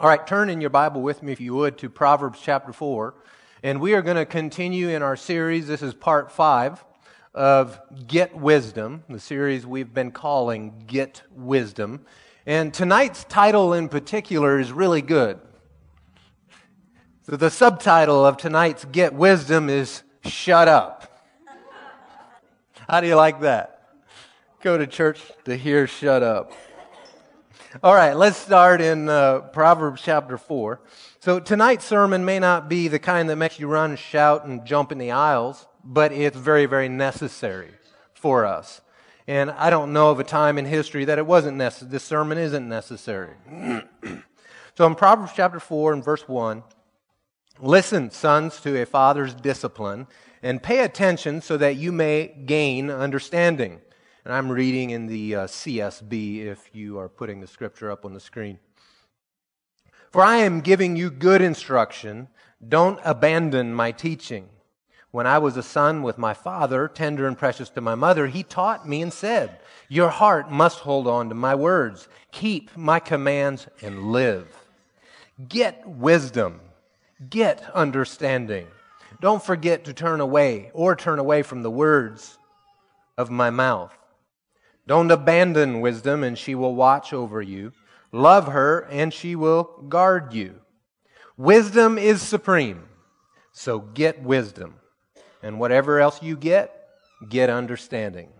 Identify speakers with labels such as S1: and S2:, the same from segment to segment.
S1: All right, turn in your Bible with me, if you would, to Proverbs chapter 4. And we are going to continue in our series. This is part 5 of Get Wisdom, the series we've been calling Get Wisdom. And tonight's title in particular is really good. So the subtitle of tonight's Get Wisdom is Shut Up. How do you like that? Go to church to hear Shut Up. All right, let's start in uh, Proverbs chapter 4. So tonight's sermon may not be the kind that makes you run, shout, and jump in the aisles, but it's very, very necessary for us. And I don't know of a time in history that it wasn't necessary. This sermon isn't necessary. so in Proverbs chapter 4 and verse 1, listen, sons, to a father's discipline, and pay attention so that you may gain understanding. And I'm reading in the uh, CSB if you are putting the scripture up on the screen. For I am giving you good instruction. Don't abandon my teaching. When I was a son with my father, tender and precious to my mother, he taught me and said, Your heart must hold on to my words. Keep my commands and live. Get wisdom. Get understanding. Don't forget to turn away or turn away from the words of my mouth. Don't abandon wisdom, and she will watch over you. Love her, and she will guard you. Wisdom is supreme, so get wisdom. And whatever else you get, get understanding.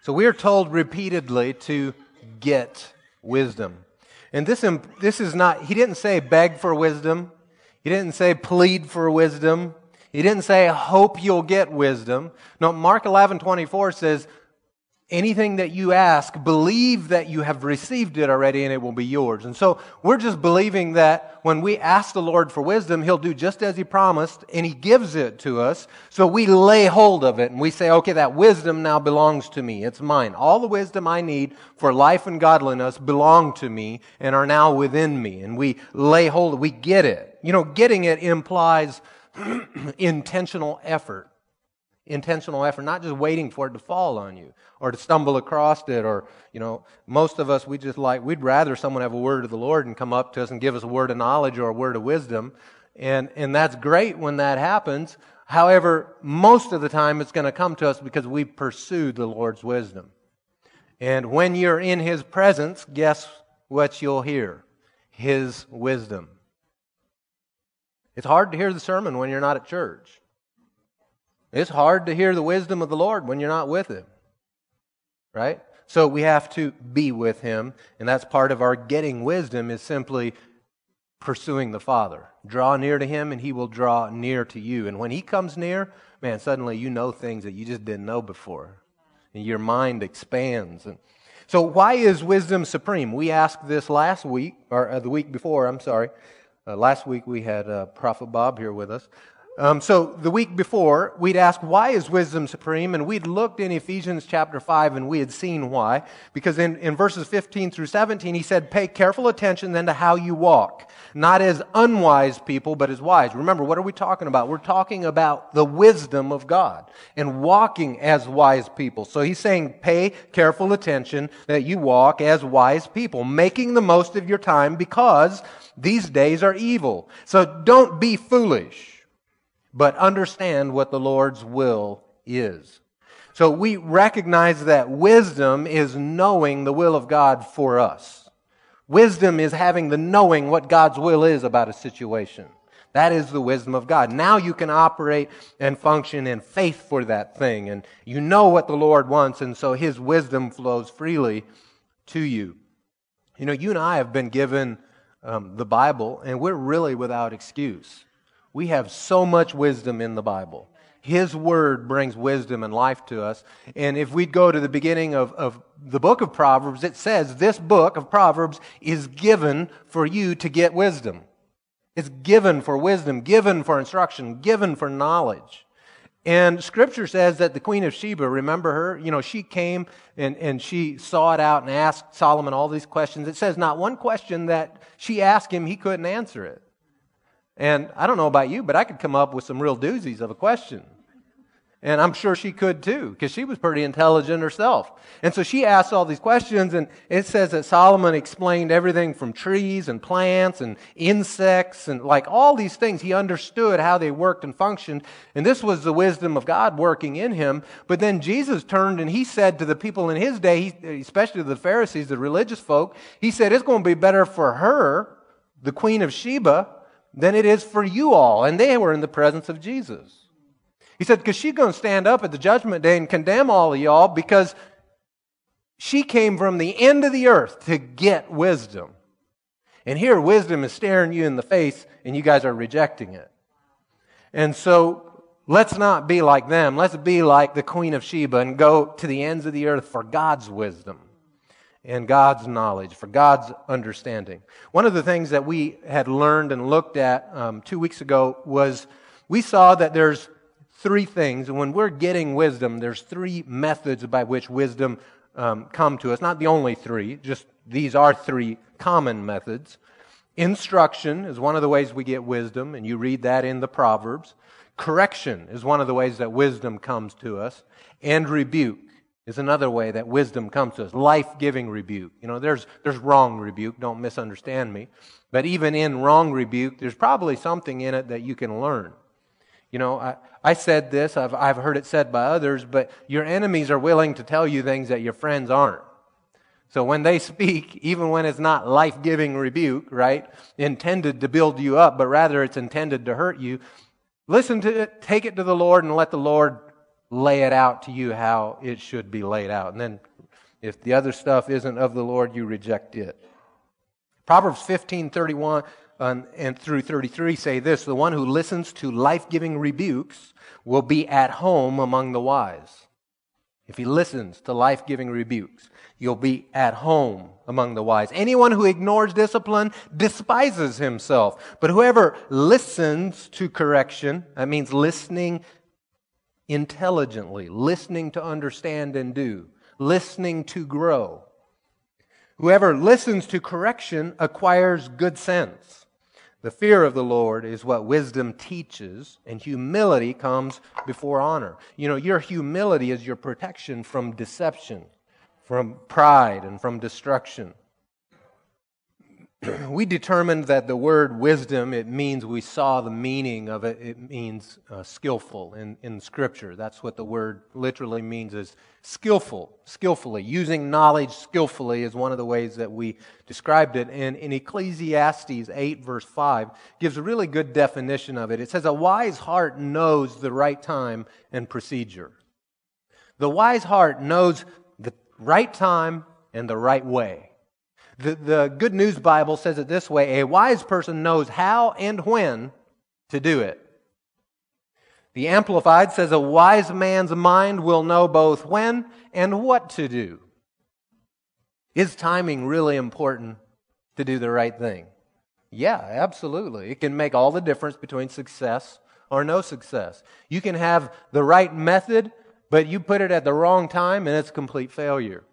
S1: So we are told repeatedly to get wisdom. And this, this is not, he didn't say beg for wisdom. He didn't say plead for wisdom. He didn't say hope you'll get wisdom. No, Mark 11, 24 says, anything that you ask, believe that you have received it already and it will be yours. And so we're just believing that when we ask the Lord for wisdom, He'll do just as He promised and He gives it to us. So we lay hold of it and we say, okay, that wisdom now belongs to me. It's mine. All the wisdom I need for life and godliness belong to me and are now within me. And we lay hold, we get it. You know, getting it implies intentional effort intentional effort, not just waiting for it to fall on you or to stumble across it. Or, you know, most of us, we just like, we'd rather someone have a word of the Lord and come up to us and give us a word of knowledge or a word of wisdom. And, and that's great when that happens. However, most of the time it's going to come to us because we pursued the Lord's wisdom. And when you're in His presence, guess what you'll hear? His wisdom. It's hard to hear the sermon when you're not at church. It's hard to hear the wisdom of the Lord when you're not with Him. Right? So we have to be with Him, and that's part of our getting wisdom is simply pursuing the Father. Draw near to Him, and He will draw near to you. And when He comes near, man, suddenly you know things that you just didn't know before. And your mind expands. And so, why is wisdom supreme? We asked this last week, or uh, the week before, I'm sorry. Uh, last week we had uh, Prophet Bob here with us. Um, so the week before, we'd asked, why is wisdom supreme? And we'd looked in Ephesians chapter 5 and we had seen why. Because in, in verses 15 through 17, he said, pay careful attention then to how you walk. Not as unwise people, but as wise. Remember, what are we talking about? We're talking about the wisdom of God and walking as wise people. So he's saying, pay careful attention that you walk as wise people, making the most of your time because these days are evil. So don't be foolish but understand what the Lord's will is. So we recognize that wisdom is knowing the will of God for us. Wisdom is having the knowing what God's will is about a situation. That is the wisdom of God. Now you can operate and function in faith for that thing, and you know what the Lord wants, and so His wisdom flows freely to you. You know, you and I have been given um, the Bible, and we're really without excuse. We have so much wisdom in the Bible. His word brings wisdom and life to us. And if we go to the beginning of, of the book of Proverbs, it says this book of Proverbs is given for you to get wisdom. It's given for wisdom, given for instruction, given for knowledge. And scripture says that the queen of Sheba, remember her? You know, she came and, and she sought out and asked Solomon all these questions. It says not one question that she asked him, he couldn't answer it. And I don't know about you, but I could come up with some real doozies of a question. And I'm sure she could too, because she was pretty intelligent herself. And so she asked all these questions, and it says that Solomon explained everything from trees and plants and insects and like all these things. He understood how they worked and functioned. And this was the wisdom of God working in him. But then Jesus turned and he said to the people in his day, especially the Pharisees, the religious folk, he said, It's going to be better for her, the Queen of Sheba, than it is for you all. And they were in the presence of Jesus. He said, because she's going to stand up at the judgment day and condemn all of y'all because she came from the end of the earth to get wisdom. And here, wisdom is staring you in the face, and you guys are rejecting it. And so, let's not be like them. Let's be like the Queen of Sheba and go to the ends of the earth for God's wisdom and God's knowledge, for God's understanding. One of the things that we had learned and looked at um, two weeks ago was we saw that there's three things. And when we're getting wisdom, there's three methods by which wisdom um, come to us. Not the only three, just these are three common methods. Instruction is one of the ways we get wisdom, and you read that in the Proverbs. Correction is one of the ways that wisdom comes to us. And rebuke is another way that wisdom comes to us. Life giving rebuke. You know, there's, there's wrong rebuke, don't misunderstand me. But even in wrong rebuke, there's probably something in it that you can learn. You know, I, I said this, I've, I've heard it said by others, but your enemies are willing to tell you things that your friends aren't. So when they speak, even when it's not life giving rebuke, right, intended to build you up, but rather it's intended to hurt you, listen to it, take it to the Lord, and let the Lord lay it out to you how it should be laid out. And then if the other stuff isn't of the Lord, you reject it. Proverbs 15 31 uh, and through 33 say this The one who listens to life giving rebukes will be at home among the wise. If he listens to life giving rebukes, you'll be at home among the wise. Anyone who ignores discipline despises himself. But whoever listens to correction, that means listening intelligently, listening to understand and do, listening to grow. Whoever listens to correction acquires good sense. The fear of the Lord is what wisdom teaches, and humility comes before honor. You know, your humility is your protection from deception, from pride, and from destruction. we determined that the word wisdom, it means we saw the meaning of it, it means uh, skillful in, in Scripture. That's what the word literally means is skillful, skillfully. Using knowledge skillfully is one of the ways that we described it. And in Ecclesiastes 8, verse 5, gives a really good definition of it. It says, A wise heart knows the right time and procedure. The wise heart knows the right time and the right way. The, the Good News Bible says it this way a wise person knows how and when to do it. The Amplified says a wise man's mind will know both when and what to do. Is timing really important to do the right thing? Yeah, absolutely. It can make all the difference between success or no success. You can have the right method, but you put it at the wrong time and it's a complete failure.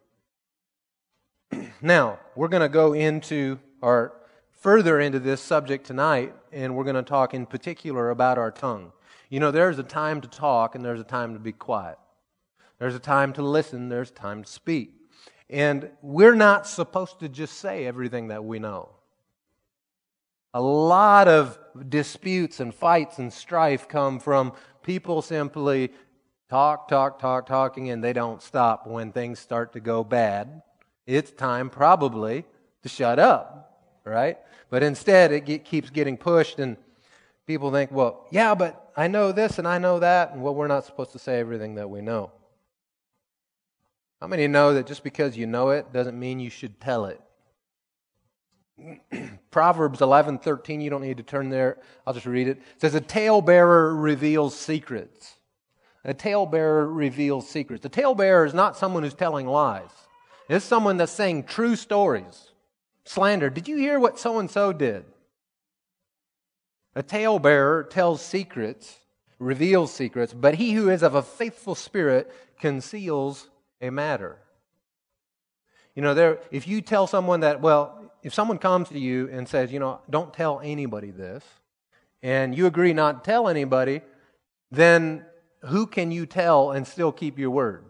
S1: now, we're going to go into our further into this subject tonight, and we're going to talk in particular about our tongue. You know, there's a time to talk and there's a time to be quiet. There's a time to listen, there's time to speak. And we're not supposed to just say everything that we know. A lot of disputes and fights and strife come from people simply talk, talk, talk, talking, and they don't stop when things start to go bad it's time probably to shut up, right? But instead, it get, keeps getting pushed, and people think, well, yeah, but I know this and I know that, and well, we're not supposed to say everything that we know. How many know that just because you know it doesn't mean you should tell it? Proverbs 11:13, you don't need to turn there. I'll just read it. It says a talebearer reveals secrets. A talebearer reveals secrets. A talebearer is not someone who's telling lies. It's someone that's saying true stories. Slander. Did you hear what so and so did? A talebearer tells secrets, reveals secrets, but he who is of a faithful spirit conceals a matter. You know, there, if you tell someone that, well, if someone comes to you and says, you know, don't tell anybody this, and you agree not to tell anybody, then who can you tell and still keep your word?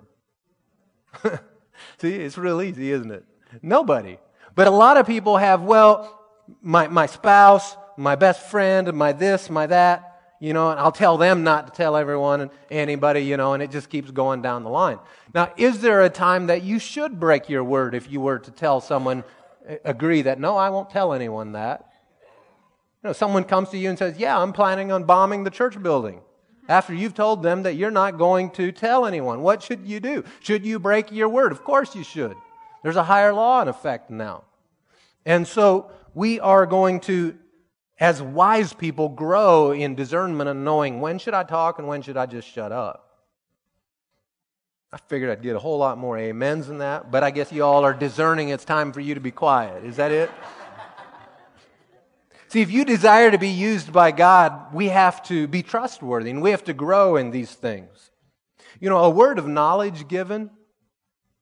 S1: See, it's real easy, isn't it? Nobody. But a lot of people have, well, my, my spouse, my best friend, my this, my that, you know, and I'll tell them not to tell everyone and anybody, you know, and it just keeps going down the line. Now, is there a time that you should break your word if you were to tell someone, uh, agree that, no, I won't tell anyone that? You know, someone comes to you and says, yeah, I'm planning on bombing the church building. After you've told them that you're not going to tell anyone, what should you do? Should you break your word? Of course you should. There's a higher law in effect now. And so we are going to, as wise people, grow in discernment and knowing when should I talk and when should I just shut up. I figured I'd get a whole lot more amens than that, but I guess you all are discerning it's time for you to be quiet. Is that it? See, if you desire to be used by God, we have to be trustworthy and we have to grow in these things. You know, a word of knowledge given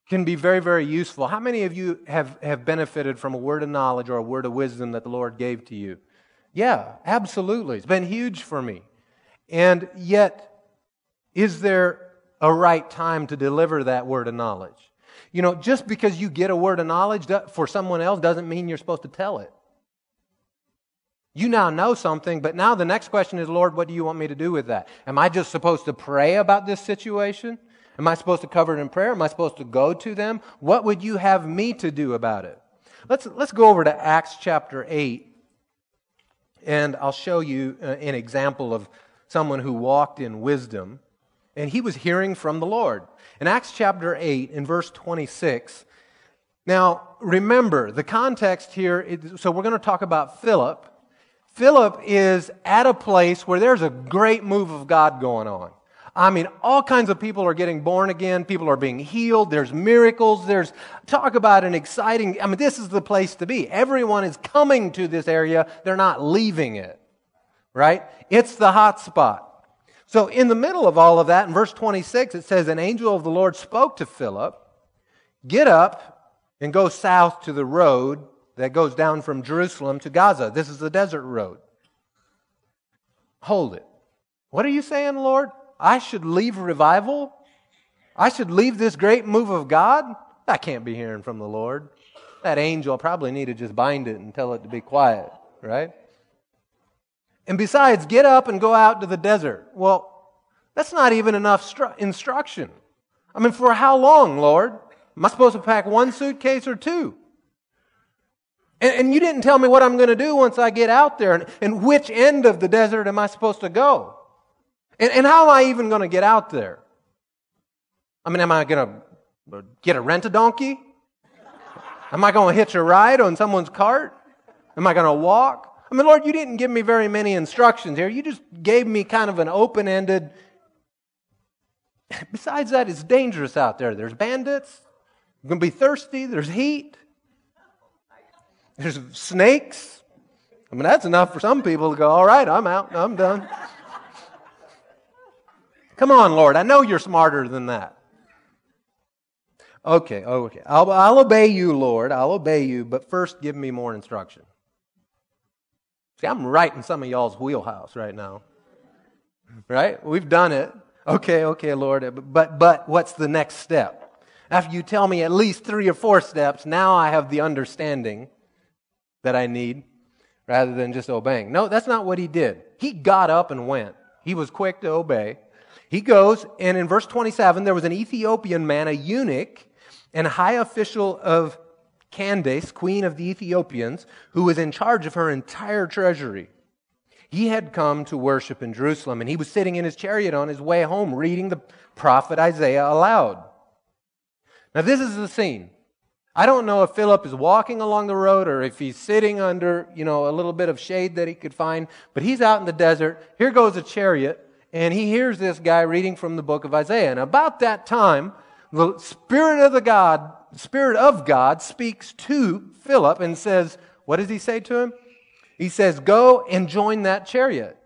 S1: can be very, very useful. How many of you have, have benefited from a word of knowledge or a word of wisdom that the Lord gave to you? Yeah, absolutely. It's been huge for me. And yet, is there a right time to deliver that word of knowledge? You know, just because you get a word of knowledge for someone else doesn't mean you're supposed to tell it. You now know something, but now the next question is, Lord, what do you want me to do with that? Am I just supposed to pray about this situation? Am I supposed to cover it in prayer? Am I supposed to go to them? What would you have me to do about it? Let's, let's go over to Acts chapter 8, and I'll show you uh, an example of someone who walked in wisdom, and he was hearing from the Lord. In Acts chapter 8, in verse 26, now remember, the context here, so we're going to talk about Philip Philip is at a place where there's a great move of God going on. I mean, all kinds of people are getting born again. People are being healed. There's miracles. There's talk about an exciting. I mean, this is the place to be. Everyone is coming to this area. They're not leaving it, right? It's the hot spot. So, in the middle of all of that, in verse 26, it says, An angel of the Lord spoke to Philip, Get up and go south to the road that goes down from Jerusalem to Gaza. This is the desert road. Hold it. What are you saying, Lord? I should leave revival? I should leave this great move of God? I can't be hearing from the Lord. That angel probably need to just bind it and tell it to be quiet, right? And besides, get up and go out to the desert. Well, that's not even enough stru- instruction. I mean, for how long, Lord? Am I supposed to pack one suitcase or two? And, and you didn't tell me what I'm going to do once I get out there and, and which end of the desert am I supposed to go? And, and how am I even going to get out there? I mean, am I going to get a rent a donkey? Am I going to hitch a ride on someone's cart? Am I going to walk? I mean, Lord, you didn't give me very many instructions here. You just gave me kind of an open ended. Besides that, it's dangerous out there. There's bandits. You're going to be thirsty. There's heat. There's snakes. I mean, that's enough for some people to go, all right, I'm out, I'm done. Come on, Lord, I know you're smarter than that. Okay, okay. I'll, I'll obey you, Lord. I'll obey you, but first give me more instruction. See, I'm right in some of y'all's wheelhouse right now. Right? We've done it. Okay, okay, Lord. But, but what's the next step? After you tell me at least three or four steps, now I have the understanding that I need rather than just obeying. No, that's not what he did. He got up and went. He was quick to obey. He goes, and in verse 27, there was an Ethiopian man, a eunuch, and high official of Candace, queen of the Ethiopians, who was in charge of her entire treasury. He had come to worship in Jerusalem, and he was sitting in his chariot on his way home, reading the prophet Isaiah aloud. Now, this is the scene. I don't know if Philip is walking along the road or if he's sitting under, you know, a little bit of shade that he could find, but he's out in the desert. Here goes a chariot, and he hears this guy reading from the book of Isaiah. And about that time, the Spirit of the God, Spirit of God speaks to Philip and says, what does he say to him? He says, go and join that chariot.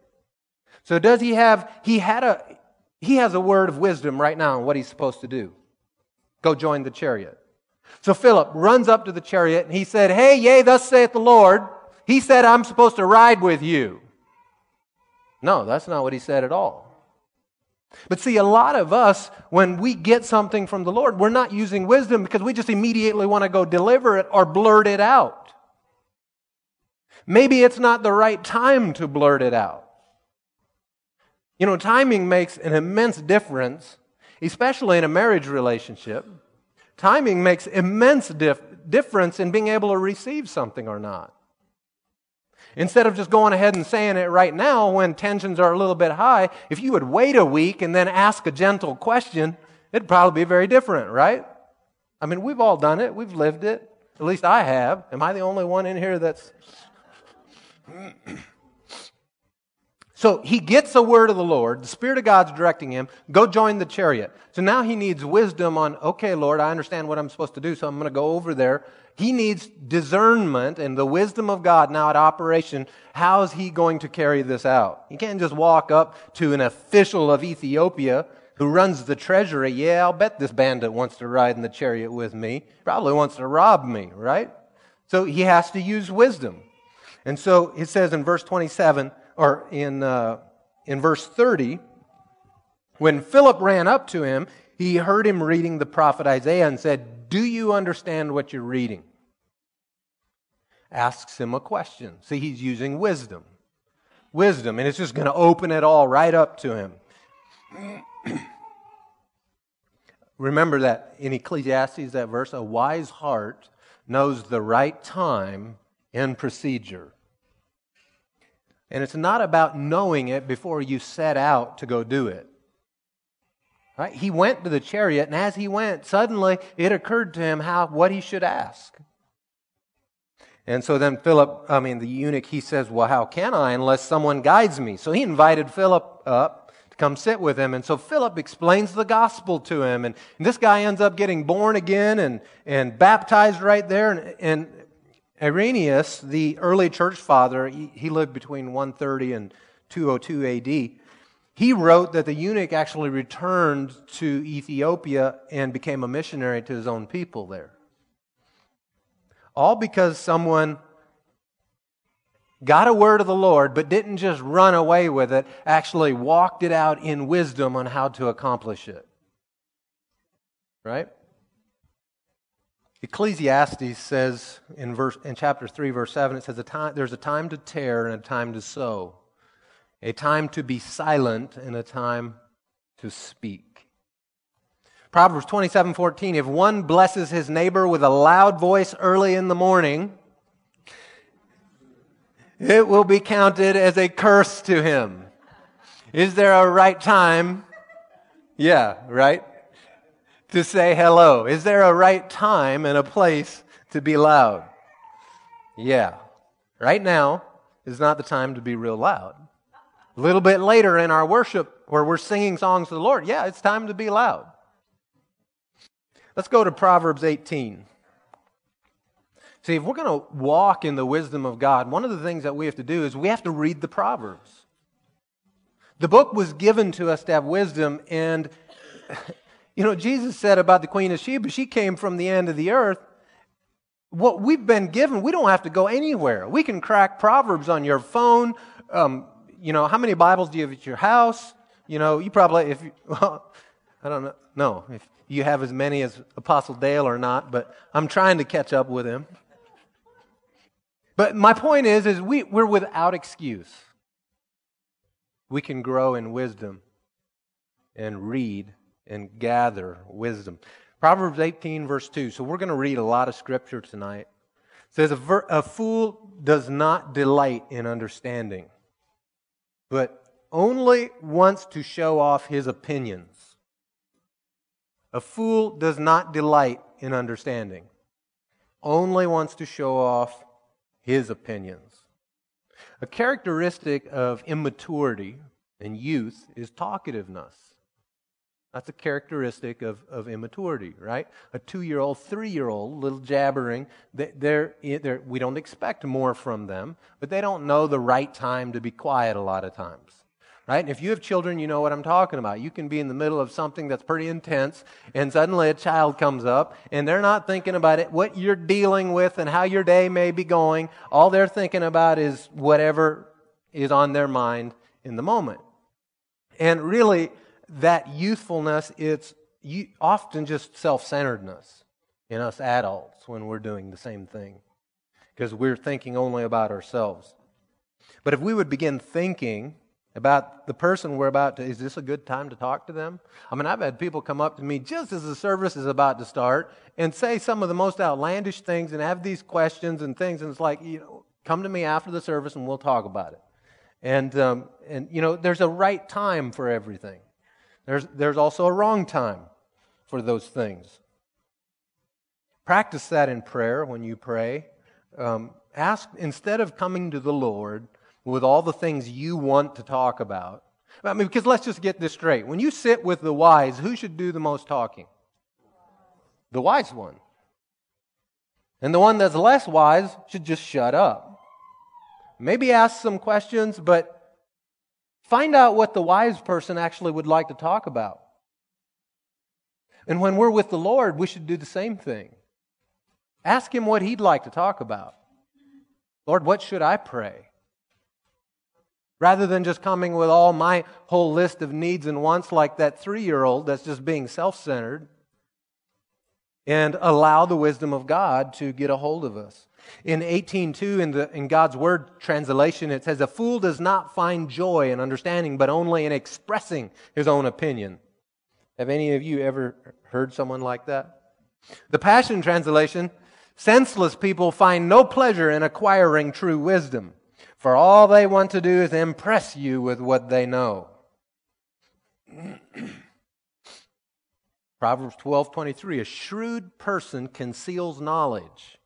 S1: So does he have, he had a, he has a word of wisdom right now on what he's supposed to do. Go join the chariot. So Philip runs up to the chariot and he said, Hey, yea, thus saith the Lord. He said, I'm supposed to ride with you. No, that's not what he said at all. But see, a lot of us, when we get something from the Lord, we're not using wisdom because we just immediately want to go deliver it or blurt it out. Maybe it's not the right time to blurt it out. You know, timing makes an immense difference, especially in a marriage relationship. Timing makes immense dif- difference in being able to receive something or not. Instead of just going ahead and saying it right now when tensions are a little bit high, if you would wait a week and then ask a gentle question, it'd probably be very different, right? I mean, we've all done it, we've lived it. At least I have. Am I the only one in here that's. So he gets a word of the Lord. The Spirit of God's directing him. Go join the chariot. So now he needs wisdom on, okay, Lord, I understand what I'm supposed to do, so I'm going to go over there. He needs discernment and the wisdom of God now at operation. How is he going to carry this out? He can't just walk up to an official of Ethiopia who runs the treasury. Yeah, I'll bet this bandit wants to ride in the chariot with me. Probably wants to rob me, right? So he has to use wisdom. And so it says in verse 27, or in, uh, in verse 30, when Philip ran up to him, he heard him reading the prophet Isaiah and said, Do you understand what you're reading? Asks him a question. See, he's using wisdom. Wisdom, and it's just going to open it all right up to him. Remember that in Ecclesiastes, that verse, a wise heart knows the right time and procedure. And it's not about knowing it before you set out to go do it. Right? He went to the chariot, and as he went, suddenly it occurred to him how what he should ask. And so then Philip, I mean the eunuch, he says, "Well, how can I unless someone guides me?" So he invited Philip up to come sit with him, and so Philip explains the gospel to him, and, this guy ends up getting born again and and baptized right there, and, and Irenaeus, the early church father, he lived between 130 and 202 AD. He wrote that the eunuch actually returned to Ethiopia and became a missionary to his own people there. All because someone got a word of the Lord, but didn't just run away with it, actually walked it out in wisdom on how to accomplish it. Right? Ecclesiastes says in, verse, in chapter 3, verse 7, it says, a time, There's a time to tear and a time to sow, a time to be silent and a time to speak. Proverbs 27 14, if one blesses his neighbor with a loud voice early in the morning, it will be counted as a curse to him. Is there a right time? Yeah, right? To say hello? Is there a right time and a place to be loud? Yeah. Right now is not the time to be real loud. A little bit later in our worship, where we're singing songs to the Lord, yeah, it's time to be loud. Let's go to Proverbs 18. See, if we're going to walk in the wisdom of God, one of the things that we have to do is we have to read the Proverbs. The book was given to us to have wisdom, and you know, Jesus said about the Queen of Sheba, she came from the end of the earth. What we've been given, we don't have to go anywhere. We can crack Proverbs on your phone. Um, you know, how many Bibles do you have at your house? You know, you probably, if well, I don't know, no, if you have as many as Apostle Dale or not, but I'm trying to catch up with him. But my point is, is we, we're without excuse. We can grow in wisdom and read and gather wisdom. Proverbs 18, verse 2. So we're going to read a lot of scripture tonight. It says, a, a fool does not delight in understanding, but only wants to show off his opinions. A fool does not delight in understanding, only wants to show off his opinions. A characteristic of immaturity and youth is talkativeness. That's a characteristic of, of immaturity, right? A two year old, three year old, little jabbering, they're, they're, we don't expect more from them, but they don't know the right time to be quiet a lot of times. Right? And if you have children, you know what I'm talking about. You can be in the middle of something that's pretty intense, and suddenly a child comes up, and they're not thinking about it, what you're dealing with and how your day may be going. All they're thinking about is whatever is on their mind in the moment. And really, that youthfulness, it's often just self centeredness in us adults when we're doing the same thing because we're thinking only about ourselves. But if we would begin thinking about the person we're about to, is this a good time to talk to them? I mean, I've had people come up to me just as the service is about to start and say some of the most outlandish things and have these questions and things, and it's like, you know, come to me after the service and we'll talk about it. And, um, and you know, there's a right time for everything. There's, there's also a wrong time for those things. Practice that in prayer when you pray. Um, ask, instead of coming to the Lord, with all the things you want to talk about. I mean, because let's just get this straight. When you sit with the wise, who should do the most talking? The wise one. And the one that's less wise should just shut up. Maybe ask some questions, but find out what the wise person actually would like to talk about. And when we're with the Lord, we should do the same thing. Ask Him what He'd like to talk about. Lord, what should I pray? Rather than just coming with all my whole list of needs and wants like that three year old that's just being self centered, and allow the wisdom of God to get a hold of us. In 18.2, in, in God's Word translation, it says, A fool does not find joy in understanding, but only in expressing his own opinion. Have any of you ever heard someone like that? The Passion Translation, senseless people find no pleasure in acquiring true wisdom for all they want to do is impress you with what they know. Proverbs 12:23 a shrewd person conceals knowledge.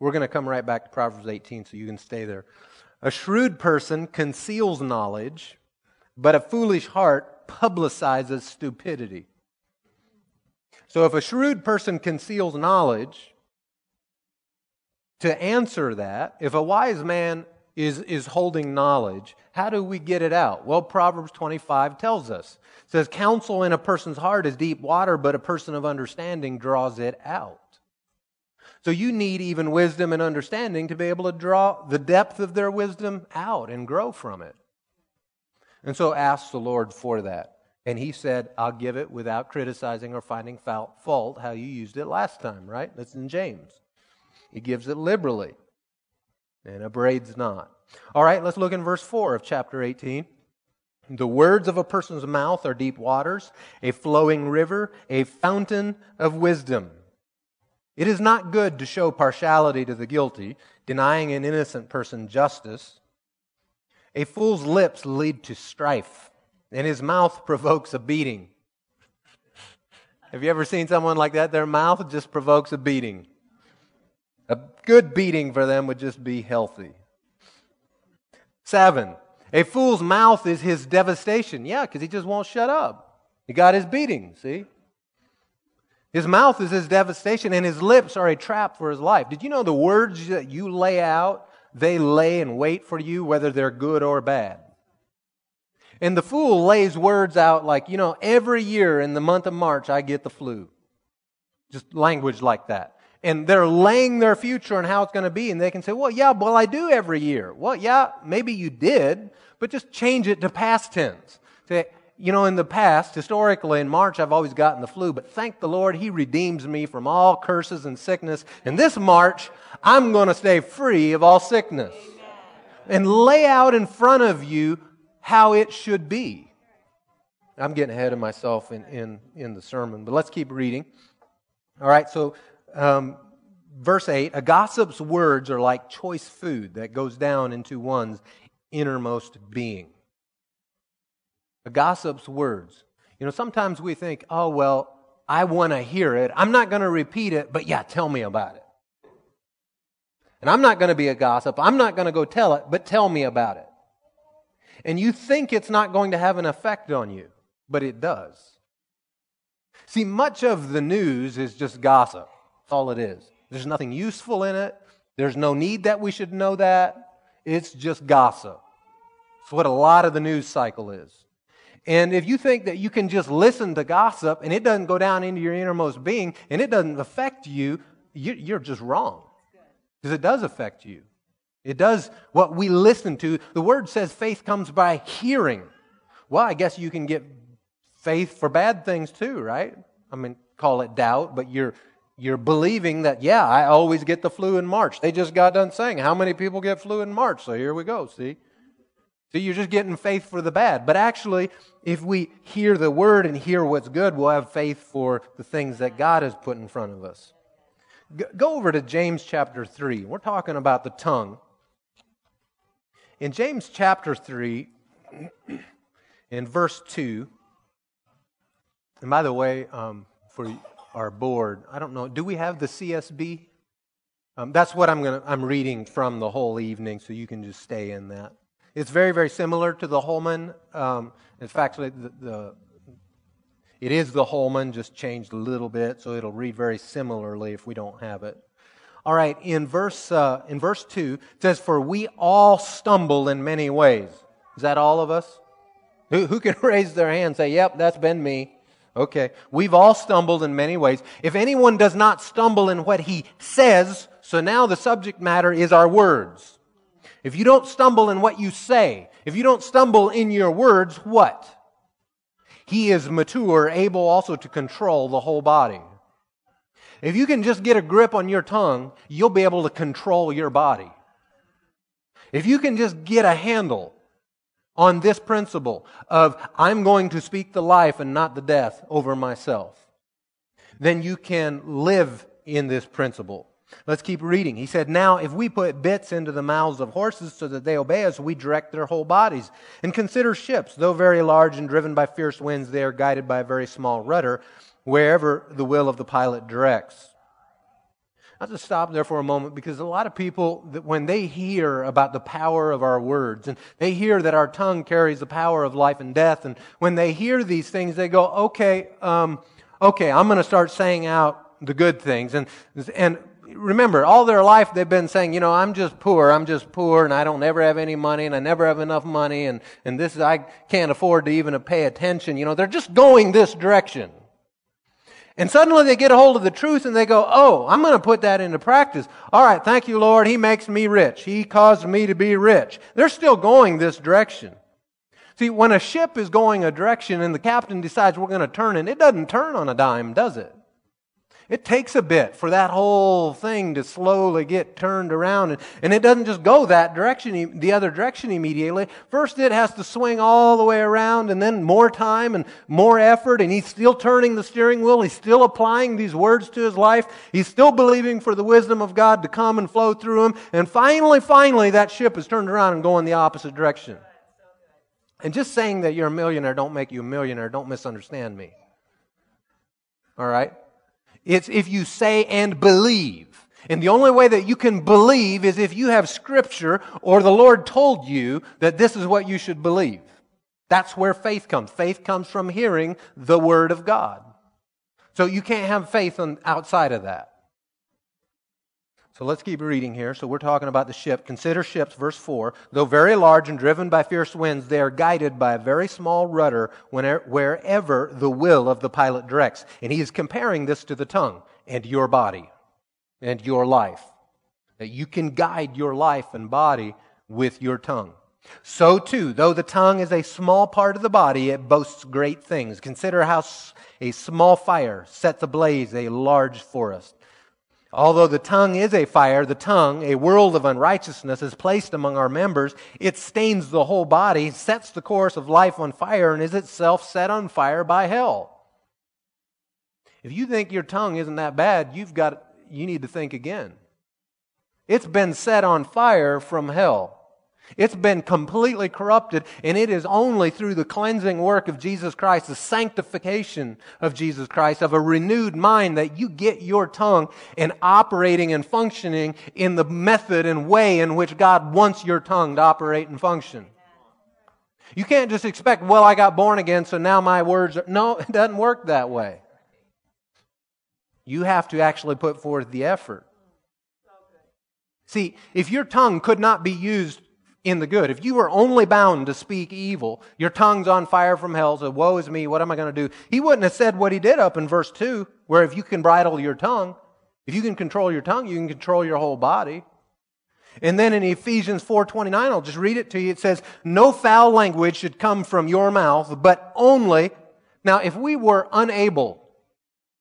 S1: We're going to come right back to Proverbs 18 so you can stay there. A shrewd person conceals knowledge, but a foolish heart publicizes stupidity. So if a shrewd person conceals knowledge, to answer that, if a wise man is, is holding knowledge. How do we get it out? Well, Proverbs 25 tells us. It says, Counsel in a person's heart is deep water, but a person of understanding draws it out. So you need even wisdom and understanding to be able to draw the depth of their wisdom out and grow from it. And so ask the Lord for that. And he said, I'll give it without criticizing or finding fault how you used it last time, right? That's in James. He gives it liberally and abrades not. All right, let's look in verse 4 of chapter 18. The words of a person's mouth are deep waters, a flowing river, a fountain of wisdom. It is not good to show partiality to the guilty, denying an innocent person justice. A fool's lips lead to strife, and his mouth provokes a beating. Have you ever seen someone like that? Their mouth just provokes a beating. A good beating for them would just be healthy. Seven, a fool's mouth is his devastation. Yeah, because he just won't shut up. He got his beating, see? His mouth is his devastation, and his lips are a trap for his life. Did you know the words that you lay out, they lay and wait for you, whether they're good or bad? And the fool lays words out like, you know, every year in the month of March, I get the flu. Just language like that and they're laying their future on how it's going to be. And they can say, well, yeah, well, I do every year. Well, yeah, maybe you did, but just change it to past tense. Say, you know, in the past, historically, in March, I've always gotten the flu, but thank the Lord, He redeems me from all curses and sickness. And this March, I'm going to stay free of all sickness. And lay out in front of you how it should be. I'm getting ahead of myself in, in, in the sermon, but let's keep reading. All right, so um, verse 8 a gossip's words are like choice food that goes down into one's innermost being. A gossip's words. You know, sometimes we think, oh, well, I want to hear it. I'm not going to repeat it, but yeah, tell me about it. And I'm not going to be a gossip. I'm not going to go tell it, but tell me about it. And you think it's not going to have an effect on you, but it does. See, much of the news is just gossip. That's all it is. There's nothing useful in it. There's no need that we should know that. It's just gossip. It's what a lot of the news cycle is. And if you think that you can just listen to gossip and it doesn't go down into your innermost being and it doesn't affect you, you're just wrong. Because it does affect you. It does what we listen to. The word says faith comes by hearing. Well, I guess you can get faith for bad things too, right? I mean, call it doubt, but you're you're believing that, yeah, I always get the flu in March. They just got done saying how many people get flu in March. So here we go, see? See, you're just getting faith for the bad. But actually, if we hear the word and hear what's good, we'll have faith for the things that God has put in front of us. Go over to James chapter 3. We're talking about the tongue. In James chapter 3, in verse 2, and by the way, um, for our board, I don't know, do we have the CSB? Um, that's what I'm, gonna, I'm reading from the whole evening, so you can just stay in that. It's very, very similar to the Holman. Um, in fact, the, the, it is the Holman, just changed a little bit, so it'll read very similarly if we don't have it. All right, in verse, uh, in verse 2, it says, For we all stumble in many ways. Is that all of us? Who, who can raise their hand and say, Yep, that's been me? Okay. We've all stumbled in many ways. If anyone does not stumble in what he says, so now the subject matter is our words. If you don't stumble in what you say, if you don't stumble in your words, what? He is mature, able also to control the whole body. If you can just get a grip on your tongue, you'll be able to control your body. If you can just get a handle on this principle of I'm going to speak the life and not the death over myself, then you can live in this principle. Let's keep reading. He said, Now, if we put bits into the mouths of horses so that they obey us, we direct their whole bodies. And consider ships. Though very large and driven by fierce winds, they are guided by a very small rudder wherever the will of the pilot directs. I have to stop there for a moment because a lot of people, when they hear about the power of our words and they hear that our tongue carries the power of life and death, and when they hear these things, they go, okay, um, okay, I'm going to start saying out the good things. And, and remember, all their life they've been saying, you know, I'm just poor, I'm just poor, and I don't ever have any money, and I never have enough money, and, and this, I can't afford to even pay attention. You know, they're just going this direction. And suddenly they get a hold of the truth and they go, Oh, I'm going to put that into practice. All right, thank you, Lord. He makes me rich. He caused me to be rich. They're still going this direction. See, when a ship is going a direction and the captain decides we're going to turn it, it doesn't turn on a dime, does it? It takes a bit for that whole thing to slowly get turned around. And, and it doesn't just go that direction, the other direction immediately. First, it has to swing all the way around and then more time and more effort. And he's still turning the steering wheel. He's still applying these words to his life. He's still believing for the wisdom of God to come and flow through him. And finally, finally, that ship is turned around and going the opposite direction. And just saying that you're a millionaire don't make you a millionaire. Don't misunderstand me. All right? It's if you say and believe. And the only way that you can believe is if you have scripture or the Lord told you that this is what you should believe. That's where faith comes. Faith comes from hearing the word of God. So you can't have faith outside of that. So let's keep reading here. So we're talking about the ship. Consider ships, verse 4. Though very large and driven by fierce winds, they are guided by a very small rudder wherever the will of the pilot directs. And he is comparing this to the tongue and your body and your life. That you can guide your life and body with your tongue. So too, though the tongue is a small part of the body, it boasts great things. Consider how a small fire sets ablaze a large forest. Although the tongue is a fire, the tongue, a world of unrighteousness, is placed among our members. It stains the whole body, sets the course of life on fire, and is itself set on fire by hell. If you think your tongue isn't that bad, you've got, you need to think again. It's been set on fire from hell. It's been completely corrupted, and it is only through the cleansing work of Jesus Christ, the sanctification of Jesus Christ, of a renewed mind, that you get your tongue and operating and functioning in the method and way in which God wants your tongue to operate and function. You can't just expect, well, I got born again, so now my words are. No, it doesn't work that way. You have to actually put forth the effort. See, if your tongue could not be used in the good. If you were only bound to speak evil, your tongue's on fire from hell, so woe is me, what am I going to do? He wouldn't have said what he did up in verse 2, where if you can bridle your tongue, if you can control your tongue, you can control your whole body. And then in Ephesians 4:29, I'll just read it to you. It says, "No foul language should come from your mouth, but only Now, if we were unable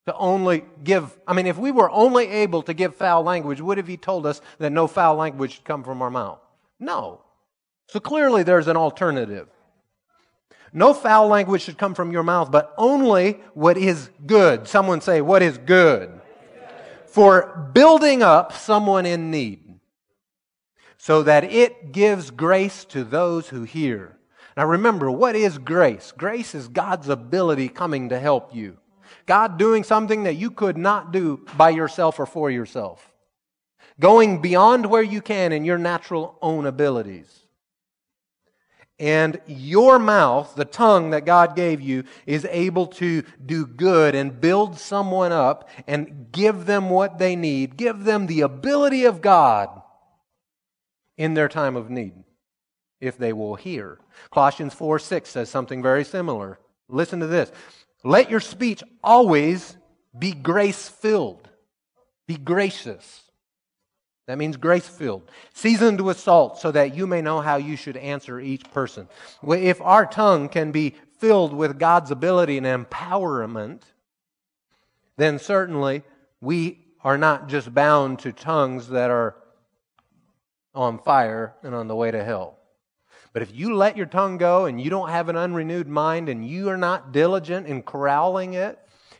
S1: to only give, I mean, if we were only able to give foul language, would have he told us that no foul language should come from our mouth? No. So clearly there's an alternative. No foul language should come from your mouth, but only what is good. Someone say, What is good? For building up someone in need, so that it gives grace to those who hear. Now remember, what is grace? Grace is God's ability coming to help you. God doing something that you could not do by yourself or for yourself. Going beyond where you can in your natural own abilities. And your mouth, the tongue that God gave you, is able to do good and build someone up and give them what they need. Give them the ability of God in their time of need, if they will hear. Colossians 4 6 says something very similar. Listen to this. Let your speech always be grace filled, be gracious that means grace filled, seasoned with salt, so that you may know how you should answer each person. If our tongue can be filled with God's ability and empowerment, then certainly we are not just bound to tongues that are on fire and on the way to hell. But if you let your tongue go and you don't have an unrenewed mind and you are not diligent in corralling it,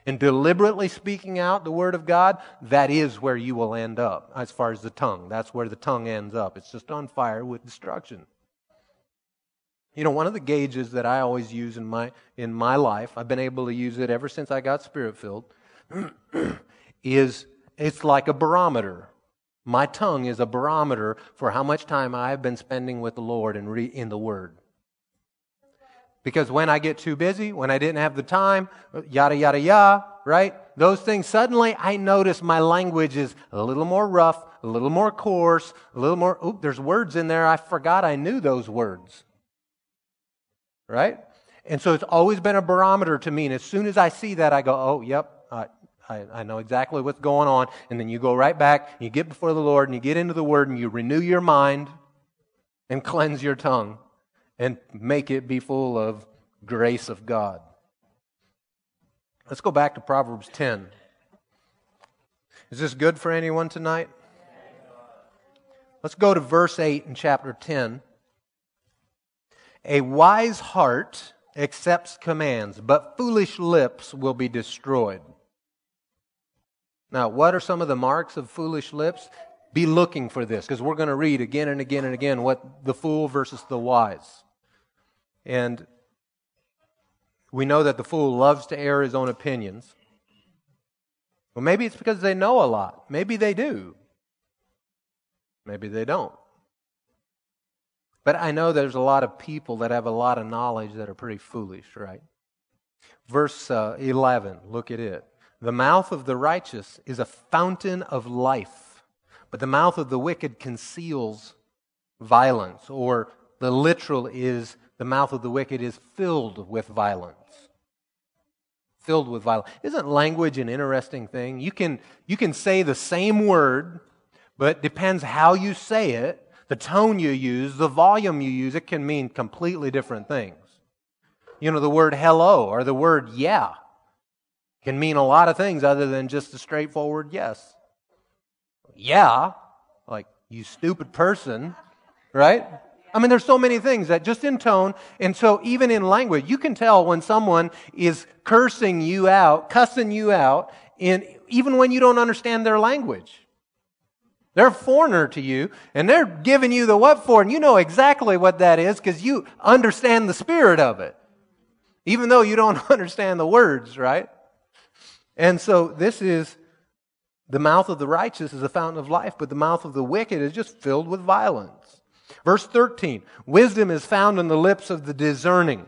S1: and deliberately speaking out the Word of God, that is where you will end up as far as the tongue. That's where the tongue ends up. It's just on fire with destruction. You know, one of the gauges that I always use in my, in my life, I've been able to use it ever since I got spirit filled, is it's like a barometer. My tongue is a barometer for how much time I've been spending with the Lord and re- in the Word. Because when I get too busy, when I didn't have the time, yada, yada, yada, right? Those things, suddenly I notice my language is a little more rough, a little more coarse, a little more, oop, there's words in there. I forgot I knew those words. Right? And so it's always been a barometer to me. And as soon as I see that, I go, oh, yep, I, I, I know exactly what's going on. And then you go right back, you get before the Lord, and you get into the Word, and you renew your mind and cleanse your tongue and make it be full of grace of God. Let's go back to Proverbs 10. Is this good for anyone tonight? Let's go to verse 8 in chapter 10. A wise heart accepts commands, but foolish lips will be destroyed. Now, what are some of the marks of foolish lips? Be looking for this because we're going to read again and again and again what the fool versus the wise. And we know that the fool loves to air his own opinions. Well, maybe it's because they know a lot. Maybe they do. Maybe they don't. But I know there's a lot of people that have a lot of knowledge that are pretty foolish, right? Verse uh, 11, look at it. The mouth of the righteous is a fountain of life, but the mouth of the wicked conceals violence. Or the literal is the mouth of the wicked is filled with violence. Filled with violence. Isn't language an interesting thing? You can, you can say the same word, but depends how you say it, the tone you use, the volume you use, it can mean completely different things. You know, the word hello or the word yeah can mean a lot of things other than just a straightforward yes. Yeah, like you stupid person, right? I mean, there's so many things that just in tone, and so even in language, you can tell when someone is cursing you out, cussing you out, in, even when you don't understand their language. They're a foreigner to you, and they're giving you the what for, and you know exactly what that is because you understand the spirit of it, even though you don't understand the words, right? And so this is the mouth of the righteous is a fountain of life, but the mouth of the wicked is just filled with violence. Verse 13 Wisdom is found in the lips of the discerning,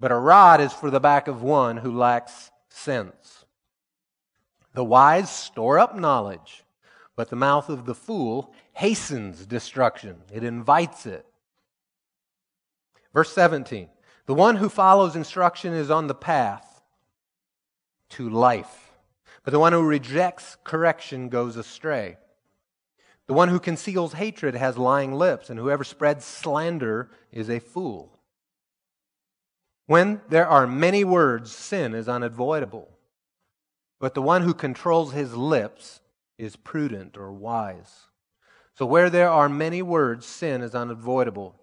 S1: but a rod is for the back of one who lacks sense. The wise store up knowledge, but the mouth of the fool hastens destruction, it invites it. Verse 17 The one who follows instruction is on the path to life, but the one who rejects correction goes astray. The one who conceals hatred has lying lips, and whoever spreads slander is a fool. When there are many words, sin is unavoidable. But the one who controls his lips is prudent or wise. So where there are many words, sin is unavoidable.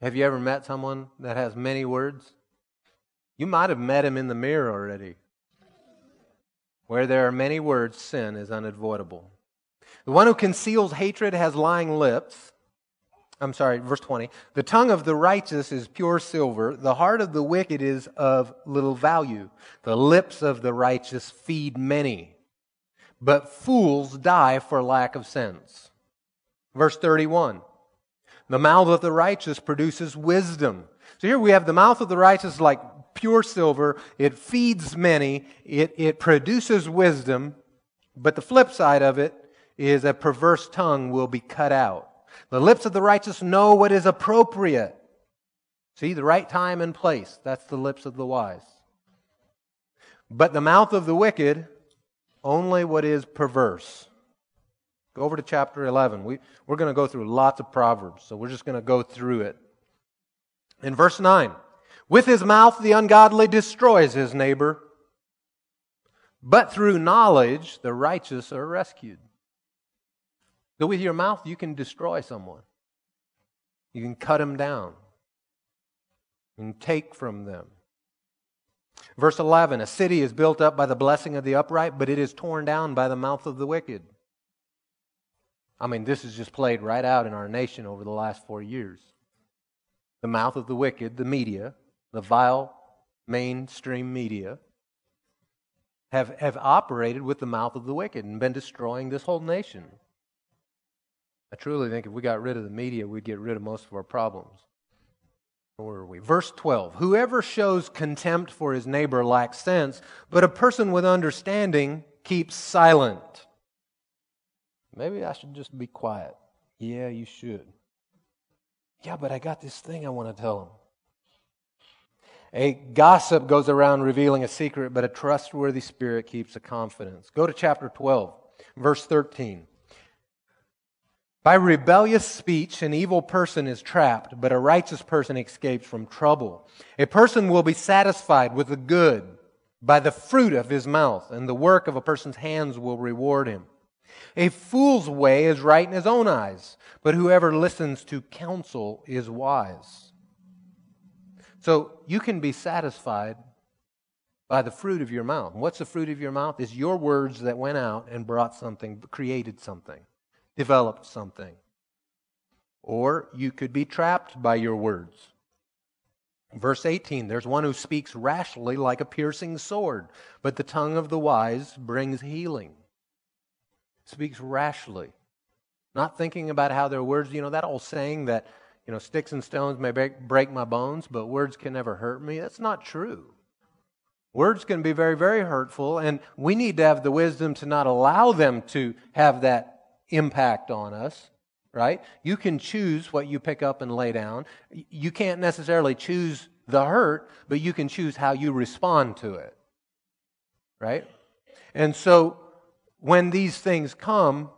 S1: Have you ever met someone that has many words? You might have met him in the mirror already. Where there are many words, sin is unavoidable. The one who conceals hatred has lying lips. I'm sorry, verse 20. The tongue of the righteous is pure silver. The heart of the wicked is of little value. The lips of the righteous feed many. But fools die for lack of sense. Verse 31. The mouth of the righteous produces wisdom. So here we have the mouth of the righteous like pure silver. It feeds many. It, it produces wisdom. But the flip side of it is a perverse tongue will be cut out. The lips of the righteous know what is appropriate. See, the right time and place. That's the lips of the wise. But the mouth of the wicked, only what is perverse. Go over to chapter 11. We, we're going to go through lots of Proverbs, so we're just going to go through it. In verse 9, with his mouth the ungodly destroys his neighbor, but through knowledge the righteous are rescued. So with your mouth, you can destroy someone. You can cut them down. and take from them. Verse 11 A city is built up by the blessing of the upright, but it is torn down by the mouth of the wicked. I mean, this is just played right out in our nation over the last four years. The mouth of the wicked, the media, the vile mainstream media, have, have operated with the mouth of the wicked and been destroying this whole nation. I truly think if we got rid of the media, we'd get rid of most of our problems. Where are we? Verse 12 Whoever shows contempt for his neighbor lacks sense, but a person with understanding keeps silent. Maybe I should just be quiet. Yeah, you should. Yeah, but I got this thing I want to tell him. A gossip goes around revealing a secret, but a trustworthy spirit keeps a confidence. Go to chapter 12, verse 13. By rebellious speech, an evil person is trapped, but a righteous person escapes from trouble. A person will be satisfied with the good by the fruit of his mouth, and the work of a person's hands will reward him. A fool's way is right in his own eyes, but whoever listens to counsel is wise. So you can be satisfied by the fruit of your mouth. What's the fruit of your mouth? Is your words that went out and brought something, created something developed something. Or you could be trapped by your words. Verse 18 There's one who speaks rashly like a piercing sword, but the tongue of the wise brings healing. Speaks rashly. Not thinking about how their words, you know, that old saying that, you know, sticks and stones may break my bones, but words can never hurt me. That's not true. Words can be very, very hurtful, and we need to have the wisdom to not allow them to have that impact on us, right? You can choose what you pick up and lay down. You can't necessarily choose the hurt, but you can choose how you respond to it, right? And so when these things come,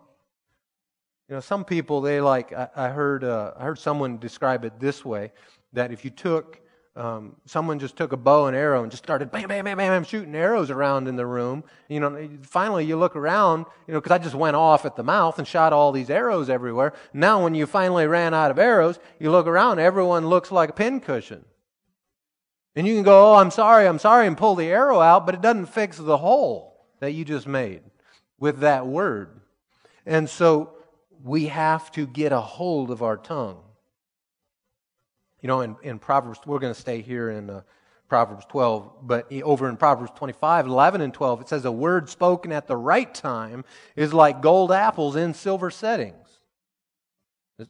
S1: you know, some people they like. I, I heard uh, I heard someone describe it this way: that if you took um, someone just took a bow and arrow and just started bam, bam, bam, bam, bam, shooting arrows around in the room. You know, finally you look around, you know, because I just went off at the mouth and shot all these arrows everywhere. Now, when you finally ran out of arrows, you look around, everyone looks like a pincushion. And you can go, oh, I'm sorry, I'm sorry, and pull the arrow out, but it doesn't fix the hole that you just made with that word. And so we have to get a hold of our tongue. You know, in, in Proverbs, we're going to stay here in uh, Proverbs 12, but over in Proverbs 25, 11 and 12, it says, A word spoken at the right time is like gold apples in silver settings.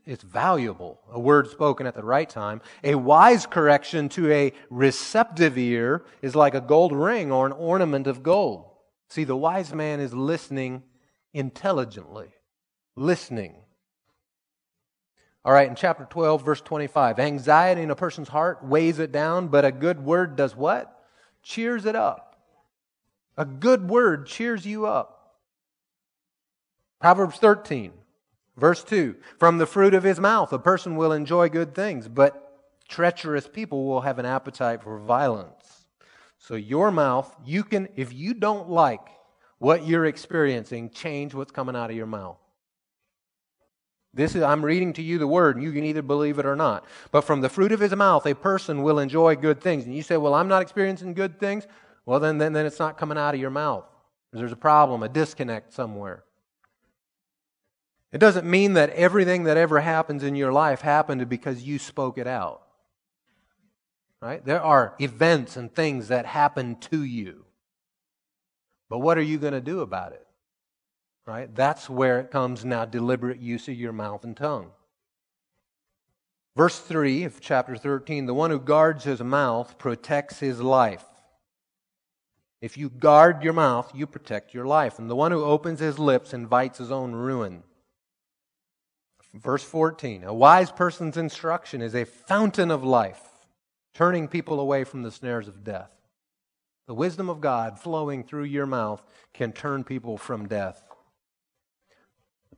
S1: It's valuable, a word spoken at the right time. A wise correction to a receptive ear is like a gold ring or an ornament of gold. See, the wise man is listening intelligently, listening. All right, in chapter 12, verse 25, anxiety in a person's heart weighs it down, but a good word does what? Cheers it up. A good word cheers you up. Proverbs 13, verse 2 From the fruit of his mouth, a person will enjoy good things, but treacherous people will have an appetite for violence. So, your mouth, you can, if you don't like what you're experiencing, change what's coming out of your mouth. This is, I'm reading to you the word, and you can either believe it or not. But from the fruit of his mouth, a person will enjoy good things. And you say, Well, I'm not experiencing good things. Well, then, then, then it's not coming out of your mouth. There's a problem, a disconnect somewhere. It doesn't mean that everything that ever happens in your life happened because you spoke it out. Right? There are events and things that happen to you. But what are you going to do about it? Right? That's where it comes now deliberate use of your mouth and tongue. Verse 3 of chapter 13 the one who guards his mouth protects his life. If you guard your mouth, you protect your life. And the one who opens his lips invites his own ruin. Verse 14 A wise person's instruction is a fountain of life, turning people away from the snares of death. The wisdom of God flowing through your mouth can turn people from death.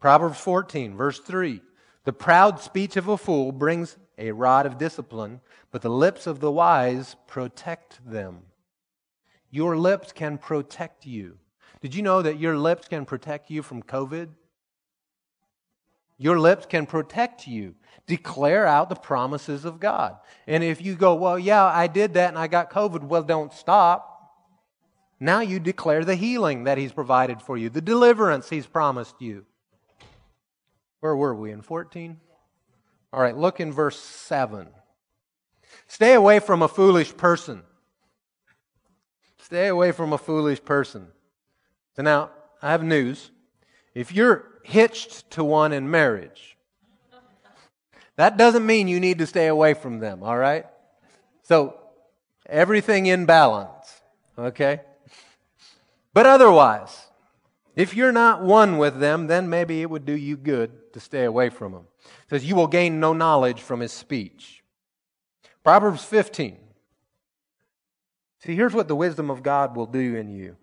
S1: Proverbs 14, verse 3 The proud speech of a fool brings a rod of discipline, but the lips of the wise protect them. Your lips can protect you. Did you know that your lips can protect you from COVID? Your lips can protect you. Declare out the promises of God. And if you go, well, yeah, I did that and I got COVID, well, don't stop. Now you declare the healing that He's provided for you, the deliverance He's promised you. Where were we? In 14? All right, look in verse 7. Stay away from a foolish person. Stay away from a foolish person. So now, I have news. If you're hitched to one in marriage, that doesn't mean you need to stay away from them, all right? So, everything in balance, okay? But otherwise, if you're not one with them, then maybe it would do you good to stay away from them. It says, You will gain no knowledge from his speech. Proverbs 15. See, here's what the wisdom of God will do in you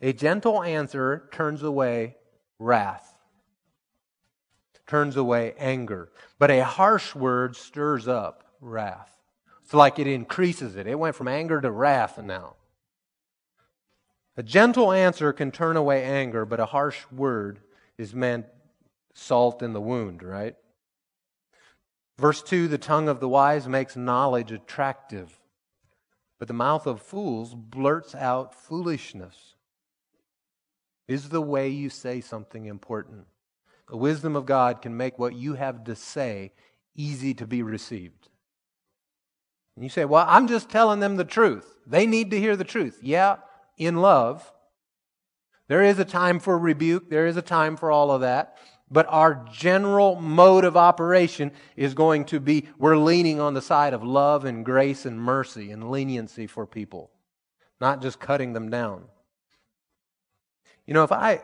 S1: a gentle answer turns away wrath, turns away anger, but a harsh word stirs up wrath. It's like it increases it. It went from anger to wrath now. A gentle answer can turn away anger, but a harsh word is meant salt in the wound, right? Verse 2 The tongue of the wise makes knowledge attractive, but the mouth of fools blurts out foolishness. Is the way you say something important? The wisdom of God can make what you have to say easy to be received. And you say, Well, I'm just telling them the truth. They need to hear the truth. Yeah, in love. There is a time for rebuke, there is a time for all of that. But our general mode of operation is going to be we're leaning on the side of love and grace and mercy and leniency for people, not just cutting them down. You know, if I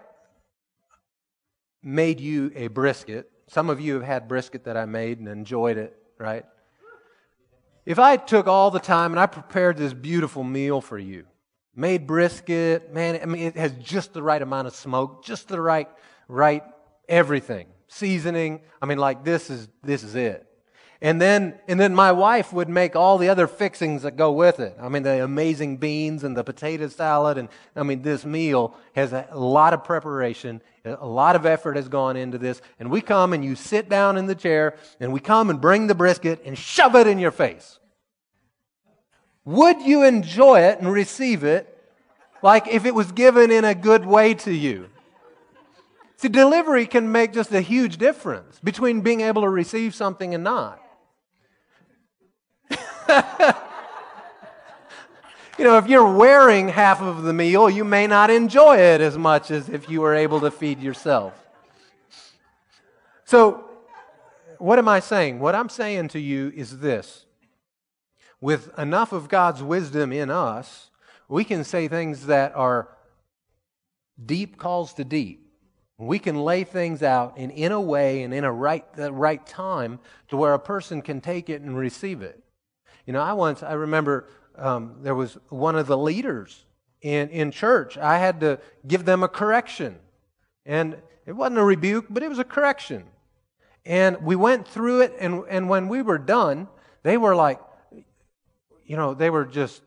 S1: made you a brisket, some of you have had brisket that I made and enjoyed it, right? If I took all the time and I prepared this beautiful meal for you, made brisket, man, I mean, it has just the right amount of smoke, just the right, right everything. Seasoning. I mean, like this is this is it. And then and then my wife would make all the other fixings that go with it. I mean, the amazing beans and the potato salad and I mean this meal has a lot of preparation, a lot of effort has gone into this. And we come and you sit down in the chair and we come and bring the brisket and shove it in your face. Would you enjoy it and receive it like if it was given in a good way to you? See, delivery can make just a huge difference between being able to receive something and not. you know, if you're wearing half of the meal, you may not enjoy it as much as if you were able to feed yourself. So, what am I saying? What I'm saying to you is this with enough of God's wisdom in us, we can say things that are deep calls to deep. We can lay things out in, in a way and in a right, the right time to where a person can take it and receive it. You know, I once, I remember um, there was one of the leaders in, in church. I had to give them a correction. And it wasn't a rebuke, but it was a correction. And we went through it, and, and when we were done, they were like, you know, they were just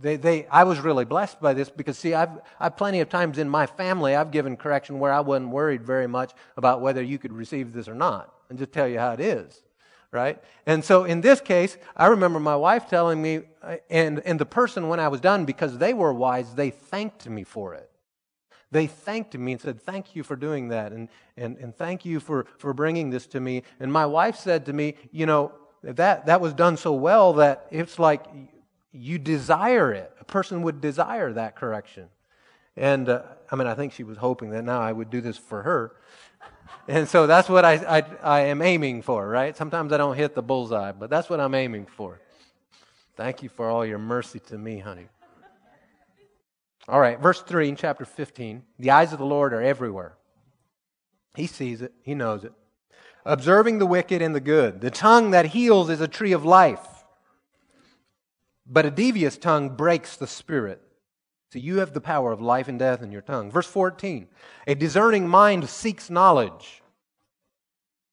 S1: they, they, I was really blessed by this because, see, I've, I've plenty of times in my family, I've given correction where I wasn't worried very much about whether you could receive this or not and just tell you how it is, right? And so in this case, I remember my wife telling me, uh, and, and the person, when I was done, because they were wise, they thanked me for it. They thanked me and said, Thank you for doing that, and, and, and thank you for, for bringing this to me. And my wife said to me, You know, that, that was done so well that it's like you desire it. A person would desire that correction. And uh, I mean, I think she was hoping that now I would do this for her. And so that's what I, I, I am aiming for, right? Sometimes I don't hit the bullseye, but that's what I'm aiming for. Thank you for all your mercy to me, honey. All right, verse 3 in chapter 15. The eyes of the Lord are everywhere. He sees it, He knows it. Observing the wicked and the good. The tongue that heals is a tree of life but a devious tongue breaks the spirit. So you have the power of life and death in your tongue. Verse 14 A discerning mind seeks knowledge.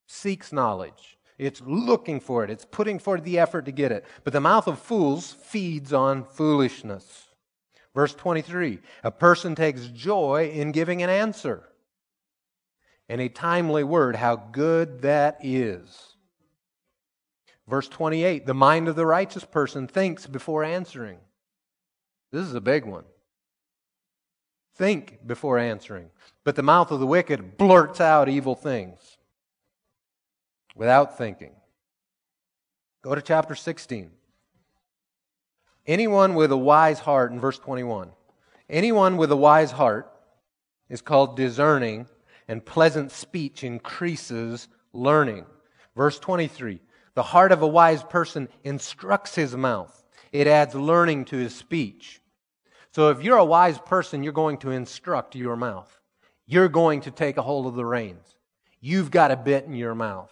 S1: Seeks knowledge. It's looking for it, it's putting forth the effort to get it. But the mouth of fools feeds on foolishness. Verse 23 A person takes joy in giving an answer. And a timely word, how good that is. Verse 28 The mind of the righteous person thinks before answering. This is a big one. Think before answering. But the mouth of the wicked blurts out evil things without thinking. Go to chapter 16. Anyone with a wise heart, in verse 21, anyone with a wise heart is called discerning, and pleasant speech increases learning. Verse 23 the heart of a wise person instructs his mouth, it adds learning to his speech. So if you're a wise person, you're going to instruct your mouth. You're going to take a hold of the reins. You've got a bit in your mouth.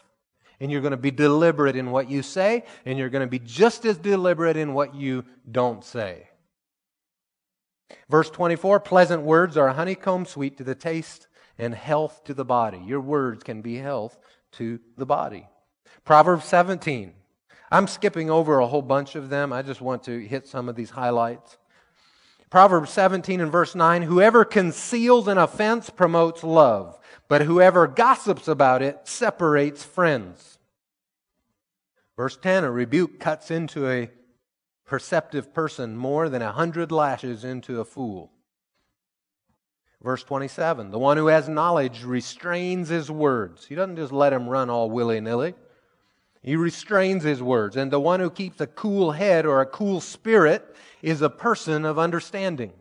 S1: And you're going to be deliberate in what you say, and you're going to be just as deliberate in what you don't say. Verse 24 Pleasant words are a honeycomb sweet to the taste and health to the body. Your words can be health to the body. Proverbs 17. I'm skipping over a whole bunch of them. I just want to hit some of these highlights. Proverbs 17 and verse 9 Whoever conceals an offense promotes love, but whoever gossips about it separates friends. Verse 10 A rebuke cuts into a perceptive person more than a hundred lashes into a fool. Verse 27 The one who has knowledge restrains his words. He doesn't just let them run all willy nilly. He restrains his words. And the one who keeps a cool head or a cool spirit is a person of understanding.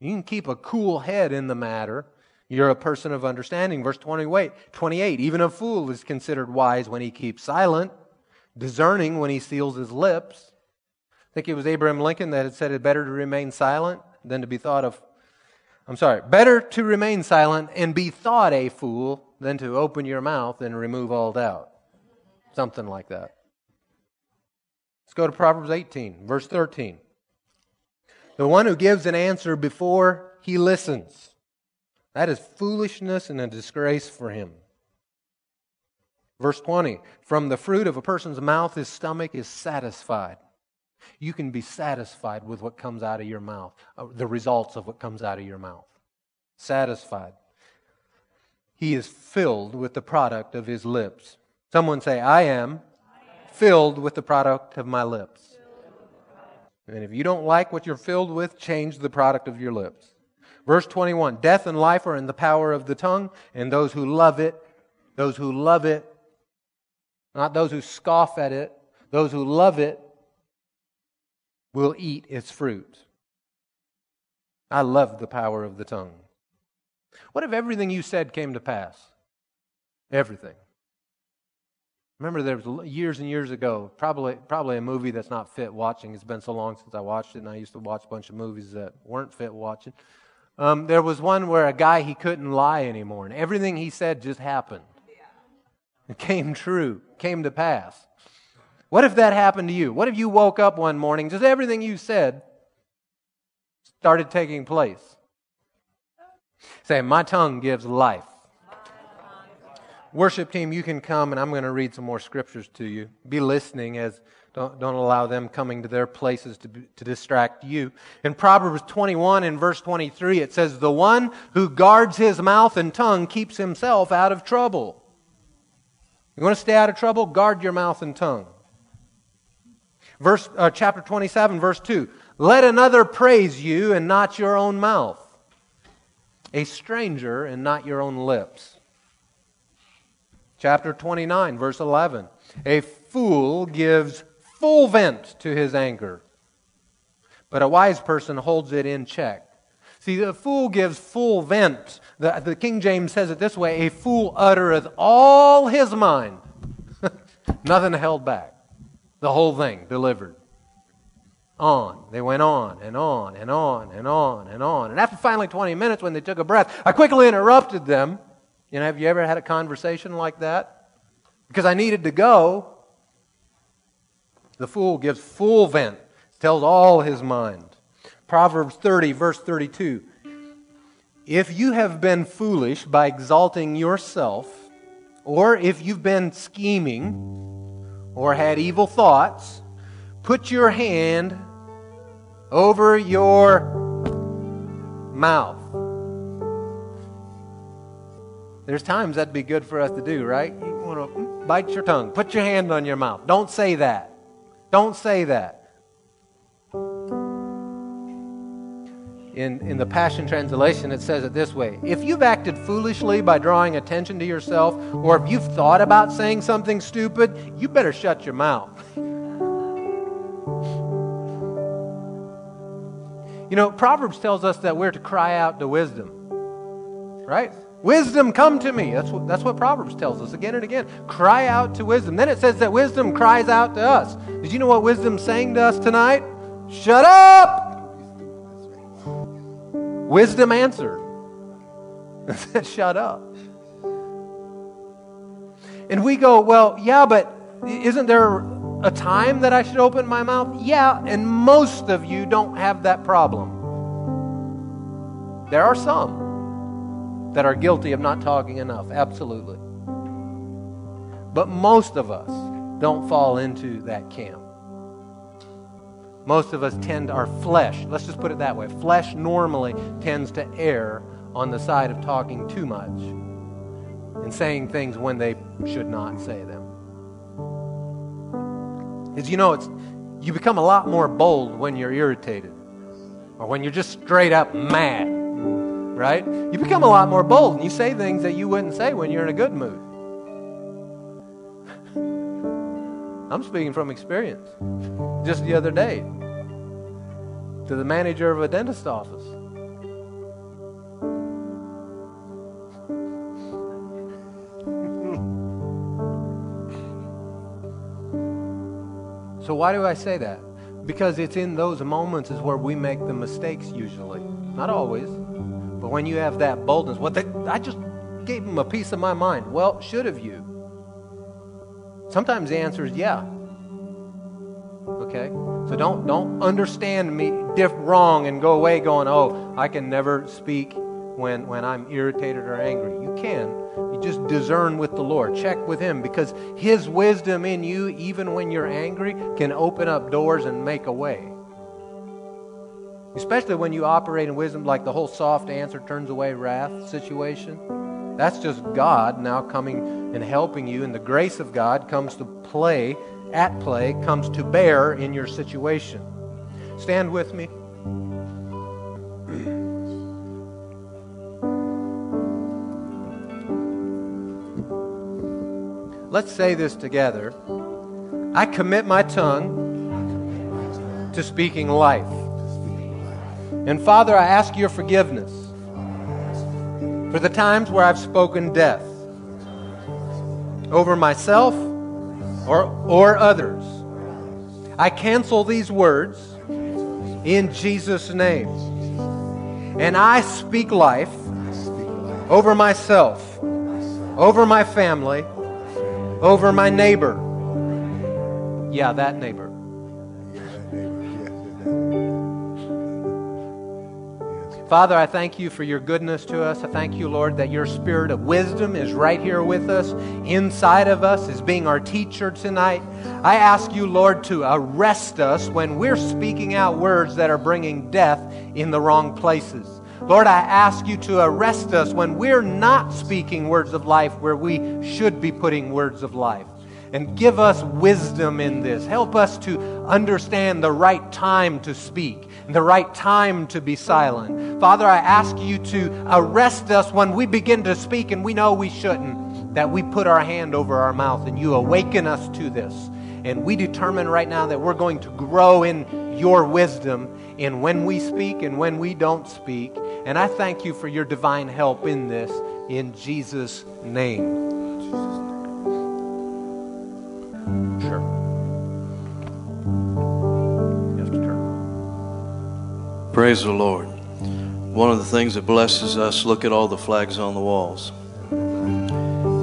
S1: You can keep a cool head in the matter. You're a person of understanding. Verse 28, 28 Even a fool is considered wise when he keeps silent, discerning when he seals his lips. I think it was Abraham Lincoln that had said it better to remain silent than to be thought of. I'm sorry, better to remain silent and be thought a fool than to open your mouth and remove all doubt. Something like that. Let's go to Proverbs 18, verse 13. The one who gives an answer before he listens. That is foolishness and a disgrace for him. Verse 20 From the fruit of a person's mouth, his stomach is satisfied. You can be satisfied with what comes out of your mouth, uh, the results of what comes out of your mouth. Satisfied. He is filled with the product of his lips. Someone say, I am filled with the product of my lips. And if you don't like what you're filled with, change the product of your lips. Verse 21 Death and life are in the power of the tongue, and those who love it, those who love it, not those who scoff at it, those who love it, will eat its fruit. I love the power of the tongue. What if everything you said came to pass? Everything. Remember, there was years and years ago, probably probably a movie that's not fit watching. It's been so long since I watched it, and I used to watch a bunch of movies that weren't fit watching. Um, there was one where a guy he couldn't lie anymore, and everything he said just happened. It came true, came to pass. What if that happened to you? What if you woke up one morning, just everything you said started taking place? Say, my tongue gives life. worship team, you can come and I'm going to read some more scriptures to you. Be listening as don't, don't allow them coming to their places to, to distract you. In Proverbs 21 and verse 23, it says, The one who guards his mouth and tongue keeps himself out of trouble. You want to stay out of trouble? Guard your mouth and tongue. Verse, uh, chapter 27, verse 2. Let another praise you and not your own mouth, a stranger and not your own lips. Chapter 29, verse 11. A fool gives full vent to his anger, but a wise person holds it in check. See, the fool gives full vent. The, the King James says it this way A fool uttereth all his mind. Nothing held back. The whole thing delivered. On. They went on and on and on and on and on. And after finally 20 minutes, when they took a breath, I quickly interrupted them. You know, have you ever had a conversation like that? Because I needed to go. The fool gives full vent, tells all his mind. Proverbs 30, verse 32. If you have been foolish by exalting yourself, or if you've been scheming or had evil thoughts, put your hand over your mouth. There's times that'd be good for us to do, right? You want to bite your tongue, put your hand on your mouth. Don't say that. Don't say that. In, in the Passion Translation, it says it this way If you've acted foolishly by drawing attention to yourself, or if you've thought about saying something stupid, you better shut your mouth. You know, Proverbs tells us that we're to cry out to wisdom, right? Wisdom, come to me. That's what, that's what Proverbs tells us again and again. Cry out to wisdom. Then it says that wisdom cries out to us. Did you know what wisdom's saying to us tonight? Shut up! Wisdom answered. said, Shut up. And we go, Well, yeah, but isn't there a time that I should open my mouth? Yeah, and most of you don't have that problem. There are some that are guilty of not talking enough, absolutely. But most of us don't fall into that camp. Most of us tend our flesh, let's just put it that way. Flesh normally tends to err on the side of talking too much and saying things when they should not say them. Because you know, it's you become a lot more bold when you're irritated or when you're just straight up mad right? You become a lot more bold and you say things that you wouldn't say when you're in a good mood. I'm speaking from experience. Just the other day, to the manager of a dentist office. so, why do I say that? Because it's in those moments is where we make the mistakes usually. Not always. But when you have that boldness, what they, I just gave him a piece of my mind. Well, should have you? Sometimes the answer is yeah. Okay? So don't don't understand me diff wrong and go away going, "Oh, I can never speak when when I'm irritated or angry." You can. You just discern with the Lord. Check with him because his wisdom in you even when you're angry can open up doors and make a way. Especially when you operate in wisdom, like the whole soft answer turns away wrath situation. That's just God now coming and helping you, and the grace of God comes to play, at play, comes to bear in your situation. Stand with me. Let's say this together. I commit my tongue to speaking life. And Father, I ask your forgiveness for the times where I've spoken death over myself or, or others. I cancel these words in Jesus' name. And I speak life over myself, over my family, over my neighbor. Yeah, that neighbor. Father, I thank you for your goodness to us. I thank you, Lord, that your spirit of wisdom is right here with us, inside of us, is being our teacher tonight. I ask you, Lord, to arrest us when we're speaking out words that are bringing death in the wrong places. Lord, I ask you to arrest us when we're not speaking words of life where we should be putting words of life and give us wisdom in this. Help us to understand the right time to speak the right time to be silent. Father, I ask you to arrest us when we begin to speak and we know we shouldn't, that we put our hand over our mouth and you awaken us to this. And we determine right now that we're going to grow in your wisdom in when we speak and when we don't speak. And I thank you for your divine help in this in Jesus' name.
S2: Praise the Lord. One of the things that blesses us, look at all the flags on the walls.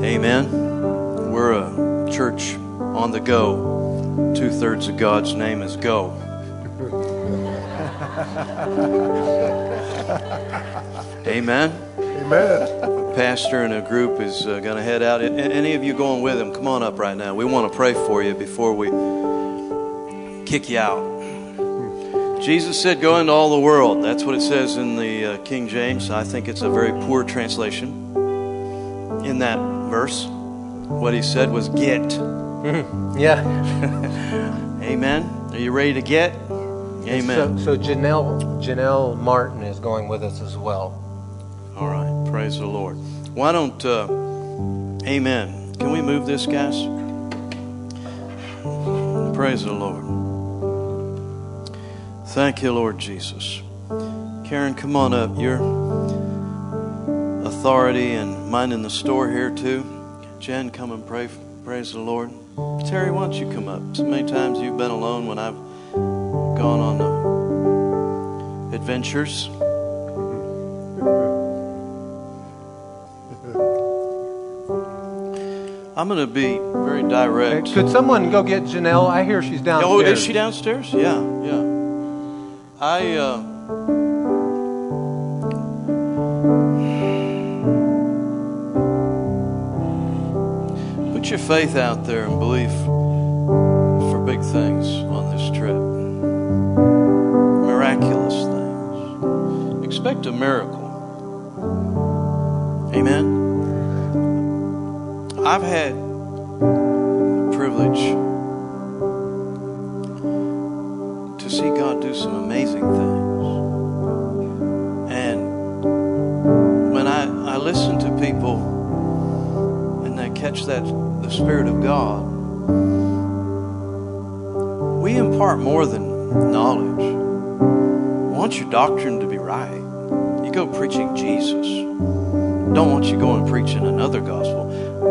S2: Amen. We're a church on the go. Two thirds of God's name is go. Amen.
S3: Amen.
S2: Pastor and a group is uh, going to head out. Any of you going with him, come on up right now. We want to pray for you before we kick you out. Jesus said, Go into all the world. That's what it says in the uh, King James. I think it's a very poor translation in that verse. What he said was, Get.
S1: Yeah.
S2: Amen. Are you ready to get? Amen.
S1: So, so Janelle, Janelle Martin is going with us as well.
S2: All right. Praise the Lord. Why don't, uh, amen. Can we move this, guys? Praise the Lord. Thank you, Lord Jesus. Karen, come on up. Your authority and mine in the store here, too. Jen, come and pray. Praise the Lord. Terry, why don't you come up? So many times you've been alone when I've gone on the adventures. I'm going to be very direct.
S1: Could someone go get Janelle? I hear she's downstairs.
S2: Oh, is she downstairs? Yeah, yeah. I uh, put your faith out there and believe for big things on this trip. Miraculous things. Expect a miracle. Amen. I've had some amazing things. And when I, I listen to people and they catch that the Spirit of God, we impart more than knowledge. We want your doctrine to be right. You go preaching Jesus. Don't want you going preaching another gospel.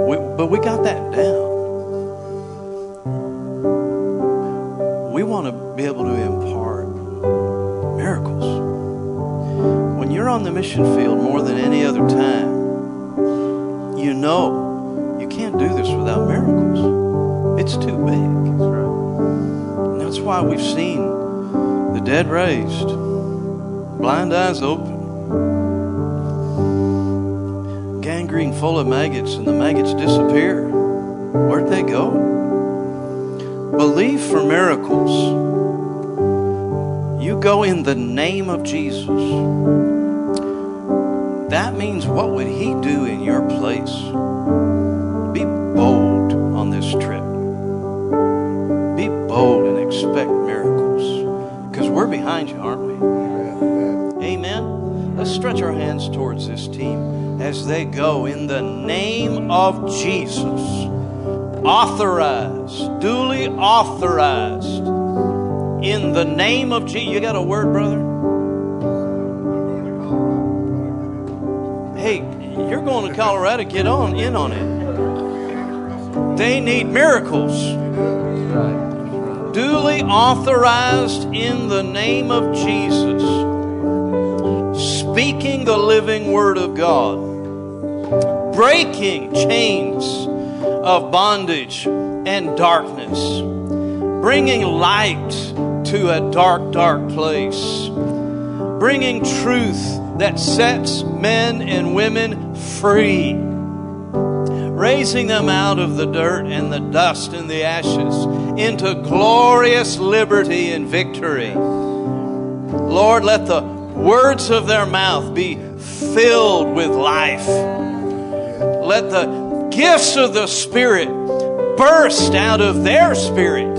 S2: We, but we got that down. we want to be able to on the mission field more than any other time, you know you can't do this without miracles. It's too big. And that's why we've seen the dead raised, blind eyes open, gangrene full of maggots, and the maggots disappear. Where'd they go? Believe for miracles. You go in the name of Jesus. That means what would He do in your place? Be bold on this trip. Be bold and expect miracles. Because we're behind you, aren't we? Amen. Let's stretch our hands towards this team as they go in the name of Jesus authorized, duly authorized in the name of Jesus. You got a word, brother? Going to Colorado. Get on in on it. They need miracles. Duly authorized in the name of Jesus. Speaking the living word of God. Breaking chains of bondage and darkness, bringing light to a dark, dark place, bringing truth that sets men and women free, raising them out of the dirt and the dust and the ashes into glorious liberty and victory. Lord, let the words of their mouth be filled with life. Let the gifts of the Spirit burst out of their spirit.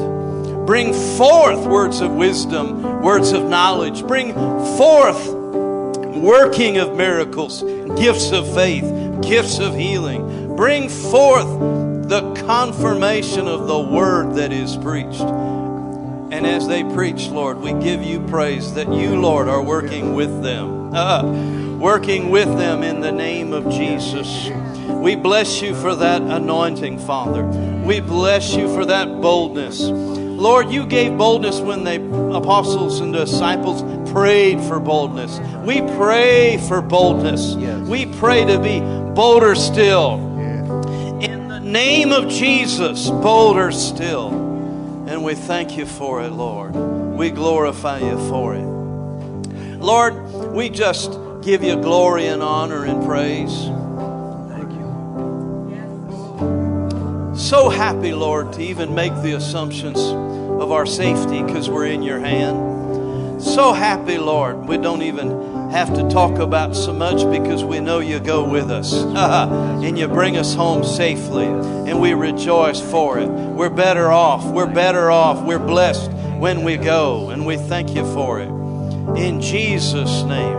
S2: Bring forth words of wisdom, words of knowledge. Bring forth working of miracles, gifts of faith, gifts of healing. Bring forth the confirmation of the word that is preached. And as they preach, Lord, we give you praise that you, Lord, are working with them. Uh, working with them in the name of Jesus. We bless you for that anointing, Father. We bless you for that boldness. Lord, you gave boldness when the apostles and disciples prayed for boldness. We pray for boldness. Yes. We pray to be bolder still. In the name of Jesus, bolder still. And we thank you for it, Lord. We glorify you for it. Lord, we just give you glory and honor and praise. So happy, Lord, to even make the assumptions of our safety because we're in your hand. So happy, Lord, we don't even have to talk about so much because we know you go with us and you bring us home safely and we rejoice for it. We're better off. We're better off. We're blessed when we go and we thank you for it. In Jesus' name.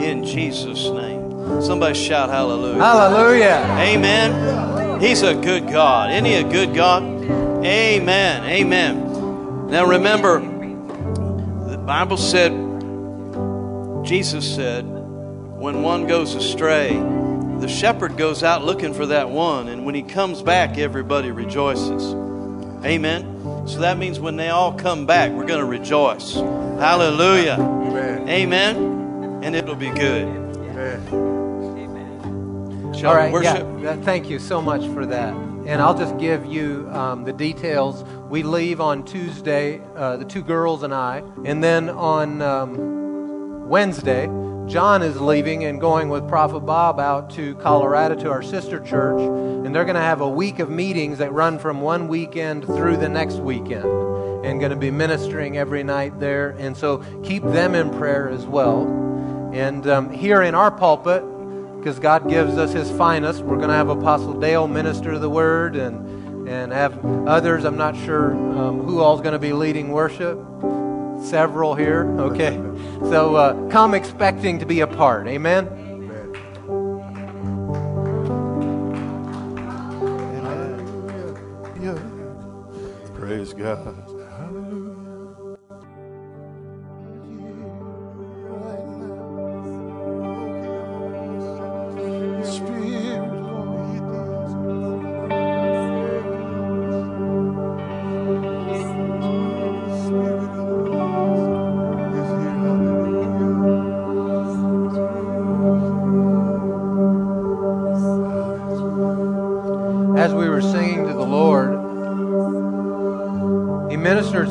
S2: In Jesus' name. Somebody shout hallelujah.
S1: Hallelujah.
S2: Amen. He's a good God. Isn't he a good God? Amen. Amen. Now remember, the Bible said, Jesus said, when one goes astray, the shepherd goes out looking for that one, and when he comes back, everybody rejoices. Amen. So that means when they all come back, we're going to rejoice. Hallelujah. Amen. Amen. And it'll be good. Amen.
S1: All right, worship? yeah. Thank you so much for that. And I'll just give you um, the details. We leave on Tuesday, uh, the two girls and I, and then on um, Wednesday, John is leaving and going with Prophet Bob out to Colorado to our sister church, and they're going to have a week of meetings that run from one weekend through the next weekend, and going to be ministering every night there. And so keep them in prayer as well. And um, here in our pulpit, because God gives us His finest. We're going to have Apostle Dale minister the word and, and have others. I'm not sure um, who all's going to be leading worship. Several here. Okay. So uh, come expecting to be a part. Amen.
S3: Amen. Praise God.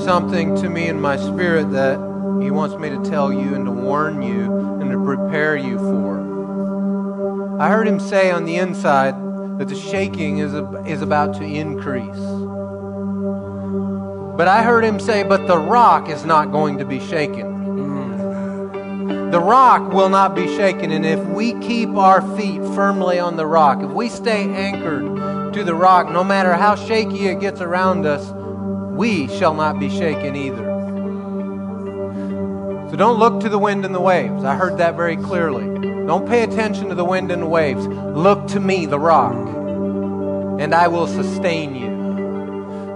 S1: Something to me in my spirit that He wants me to tell you and to warn you and to prepare you for. I heard Him say on the inside that the shaking is, is about to increase. But I heard Him say, but the rock is not going to be shaken. Mm. The rock will not be shaken. And if we keep our feet firmly on the rock, if we stay anchored to the rock, no matter how shaky it gets around us, we shall not be shaken either. So don't look to the wind and the waves. I heard that very clearly. Don't pay attention to the wind and the waves. Look to me, the rock, and I will sustain you.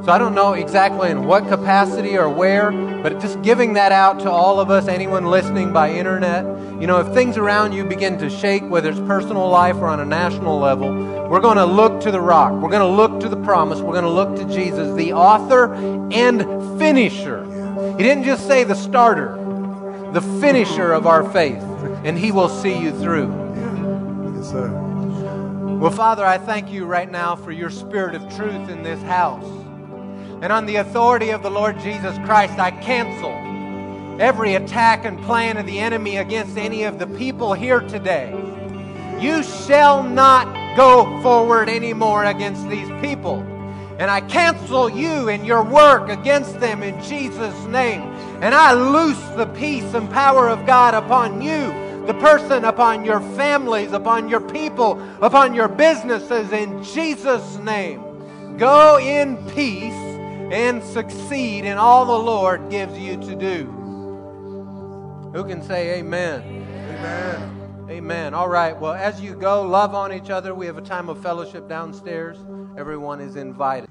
S1: So I don't know exactly in what capacity or where, but just giving that out to all of us, anyone listening by internet. You know, if things around you begin to shake, whether it's personal life or on a national level, we're going to look to the rock. We're going to look to the promise. We're going to look to Jesus, the author and finisher. He didn't just say the starter, the finisher of our faith, and He will see you through. Yes, sir. Well, Father, I thank you right now for your spirit of truth in this house. And on the authority of the Lord Jesus Christ, I cancel every attack and plan of the enemy against any of the people here today. You shall not go forward anymore against these people. And I cancel you and your work against them in Jesus' name. And I loose the peace and power of God upon you, the person, upon your families, upon your people, upon your businesses in Jesus' name. Go in peace and succeed in all the Lord gives you to do. Who can say amen? Amen. Amen. All right. Well, as you go, love on each other. We have a time of fellowship downstairs. Everyone is invited.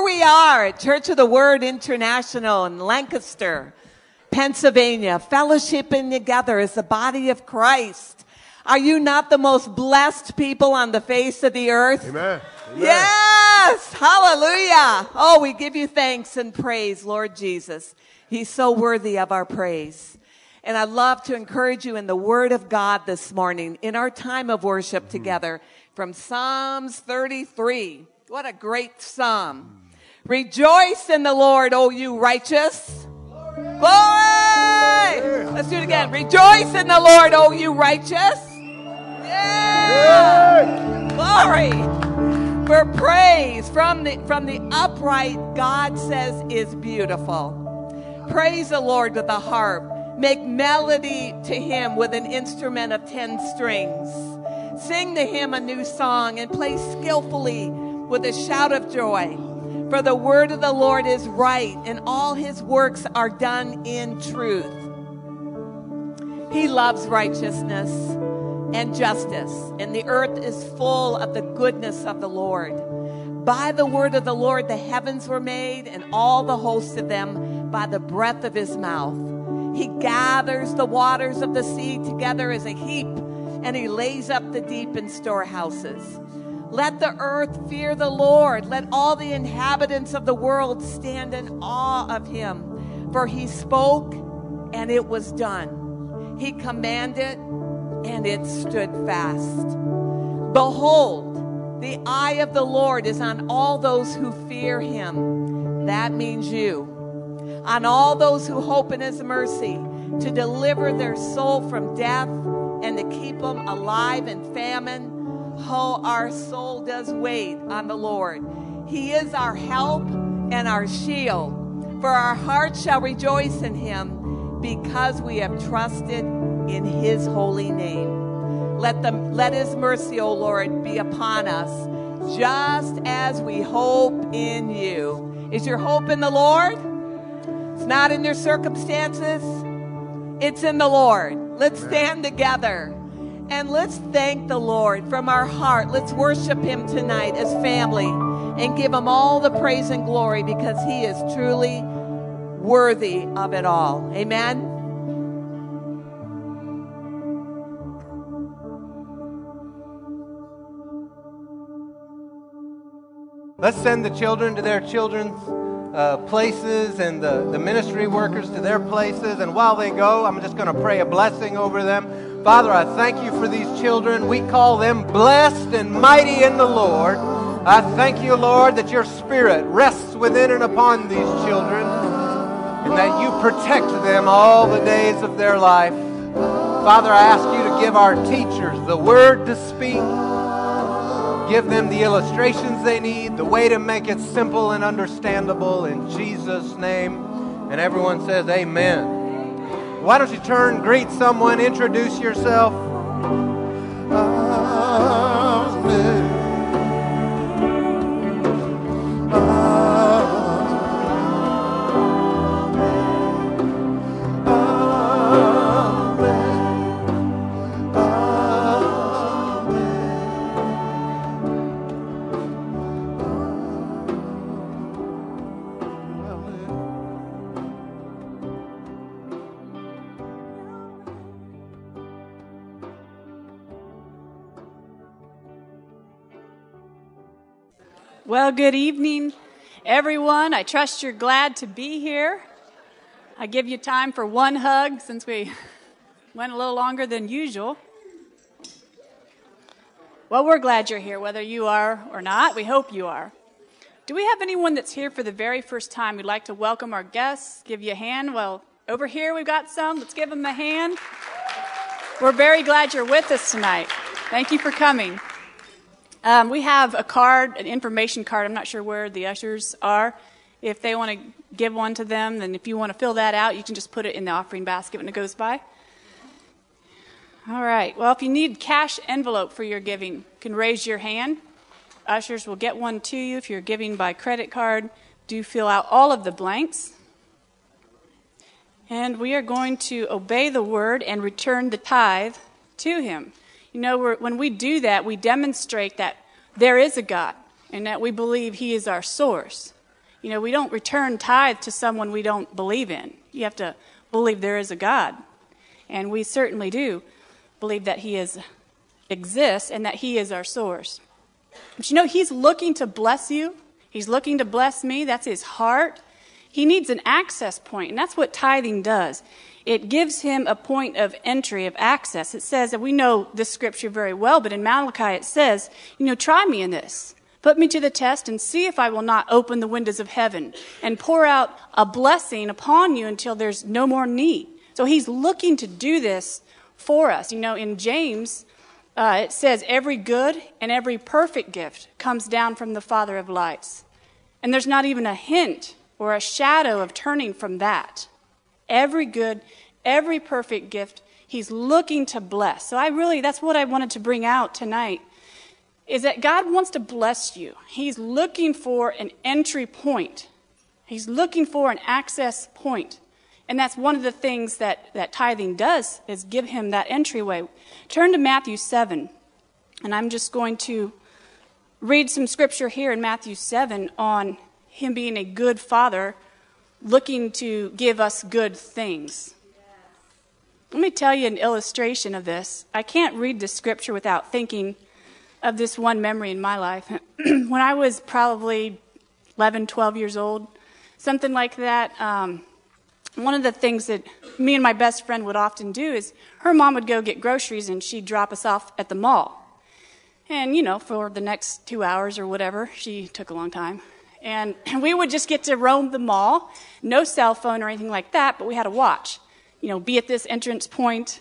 S4: Here we are at Church of the Word International in Lancaster, Pennsylvania, fellowshipping together as the body of Christ. Are you not the most blessed people on the face of the earth?
S3: Amen. Amen.
S4: Yes! Hallelujah! Oh, we give you thanks and praise, Lord Jesus. He's so worthy of our praise. And I'd love to encourage you in the Word of God this morning in our time of worship mm-hmm. together from Psalms 33. What a great psalm. Rejoice in the Lord, O you righteous. Glory! Let's do it again. Rejoice in the Lord, O you righteous. Yeah! Glory! For praise from the from the upright, God says is beautiful. Praise the Lord with a harp. Make melody to him with an instrument of ten strings. Sing to him a new song and play skillfully with a shout of joy. For the word of the Lord is right, and all his works are done in truth. He loves righteousness and justice, and the earth is full of the goodness of the Lord. By the word of the Lord, the heavens were made, and all the hosts of them by the breath of his mouth. He gathers the waters of the sea together as a heap, and he lays up the deep in storehouses. Let the earth fear the Lord. Let all the inhabitants of the world stand in awe of him. For he spoke, and it was done. He commanded, and it stood fast. Behold, the eye of the Lord is on all those who fear him. That means you. On all those who hope in his mercy, to deliver their soul from death and to keep them alive in famine. Oh, our soul does wait on the Lord. He is our help and our shield. For our hearts shall rejoice in him because we have trusted in his holy name. Let, them, let his mercy, O Lord, be upon us just as we hope in you. Is your hope in the Lord? It's not in your circumstances, it's in the Lord. Let's stand together and let's thank the Lord from our heart. Let's worship him tonight as family and give him all the praise and glory because he is truly worthy of it all. Amen.
S1: Let's send the children to their children's uh, places and the, the ministry workers to their places. And while they go, I'm just going to pray a blessing over them. Father, I thank you for these children. We call them blessed and mighty in the Lord. I thank you, Lord, that your spirit rests within and upon these children and that you protect them all the days of their life. Father, I ask you to give our teachers the word to speak. Give them the illustrations they need, the way to make it simple and understandable in Jesus' name. And everyone says, Amen. Why don't you turn, greet someone, introduce yourself?
S3: Amen.
S5: Well, good evening, everyone. I trust you're glad to be here. I give you time for one hug since we went a little longer than usual. Well, we're glad you're here, whether you are or not. We hope you are. Do we have anyone that's here for the very first time? We'd like to welcome our guests, give you a hand. Well, over here we've got some. Let's give them a hand. We're very glad you're with us tonight. Thank you for coming. Um, we have a card, an information card. I'm not sure where the ushers are. If they want to give one to them, then if you want to fill that out, you can just put it in the offering basket when it goes by. All right. Well, if you need cash envelope for your giving, you can raise your hand. Ushers will get one to you. If you're giving by credit card, do fill out all of the blanks. And we are going to obey the word and return the tithe to him. You know, when we do that, we demonstrate that there is a God and that we believe He is our source. You know, we don't return tithe to someone we don't believe in. You have to believe there is a God. And we certainly do believe that He is, exists and that He is our source. But you know, He's looking to bless you. He's looking to bless me. That's His heart. He needs an access point, and that's what tithing does it gives him a point of entry, of access. It says that we know this scripture very well, but in Malachi it says, you know, try me in this. Put me to the test and see if I will not open the windows of heaven and pour out a blessing upon you until there's no more need. So he's looking to do this for us. You know, in James, uh, it says, every good and every perfect gift comes down from the Father of lights. And there's not even a hint or a shadow of turning from that every good, every perfect gift. He's looking to bless. So I really, that's what I wanted to bring out tonight is that God wants to bless you. He's looking for an entry point. He's looking for an access point. And that's one of the things that, that tithing does is give him that entryway. Turn to Matthew 7. And I'm just going to read some scripture here in Matthew 7 on him being a good father looking to give us good things. Let me tell you an illustration of this. I can't read the scripture without thinking of this one memory in my life. when I was probably 11, 12 years old, something like that, um, one of the things that me and my best friend would often do is her mom would go get groceries and she'd drop us off at the mall. And, you know, for the next two hours or whatever, she took a long time. And we would just get to roam the mall, no cell phone or anything like that, but we had a watch. You know, be at this entrance point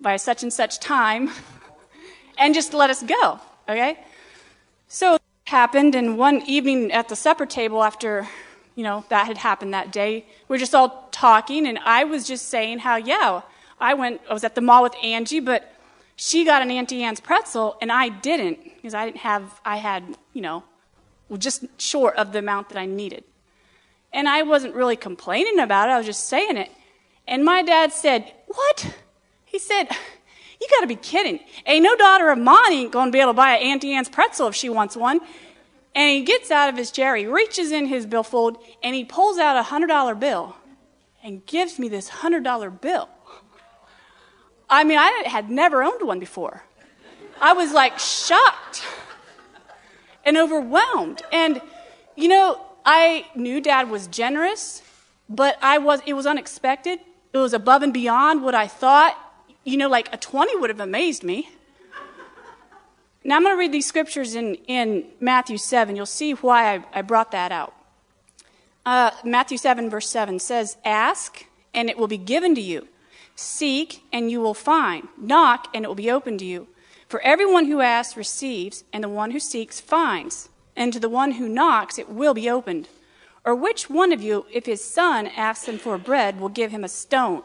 S5: by such and such time, and just let us go, okay? So it happened, and one evening at the supper table after, you know, that had happened that day, we are just all talking, and I was just saying how, yeah, I went, I was at the mall with Angie, but she got an Auntie Anne's pretzel, and I didn't, because I didn't have, I had, you know, just short of the amount that I needed. And I wasn't really complaining about it, I was just saying it. And my dad said, What? He said, You gotta be kidding. Ain't no daughter of mine ain't gonna be able to buy an Auntie Anne's pretzel if she wants one. And he gets out of his chair, he reaches in his billfold, and he pulls out a $100 bill and gives me this $100 bill. I mean, I had never owned one before. I was like shocked and overwhelmed. And, you know, I knew dad was generous, but I was, it was unexpected. It was above and beyond what I thought. You know, like a 20 would have amazed me. Now I'm going to read these scriptures in, in Matthew 7. You'll see why I, I brought that out. Uh, Matthew 7, verse 7 says, Ask, and it will be given to you. Seek, and you will find. Knock, and it will be opened to you. For everyone who asks receives, and the one who seeks finds, and to the one who knocks it will be opened. Or which one of you, if his son asks him for bread, will give him a stone?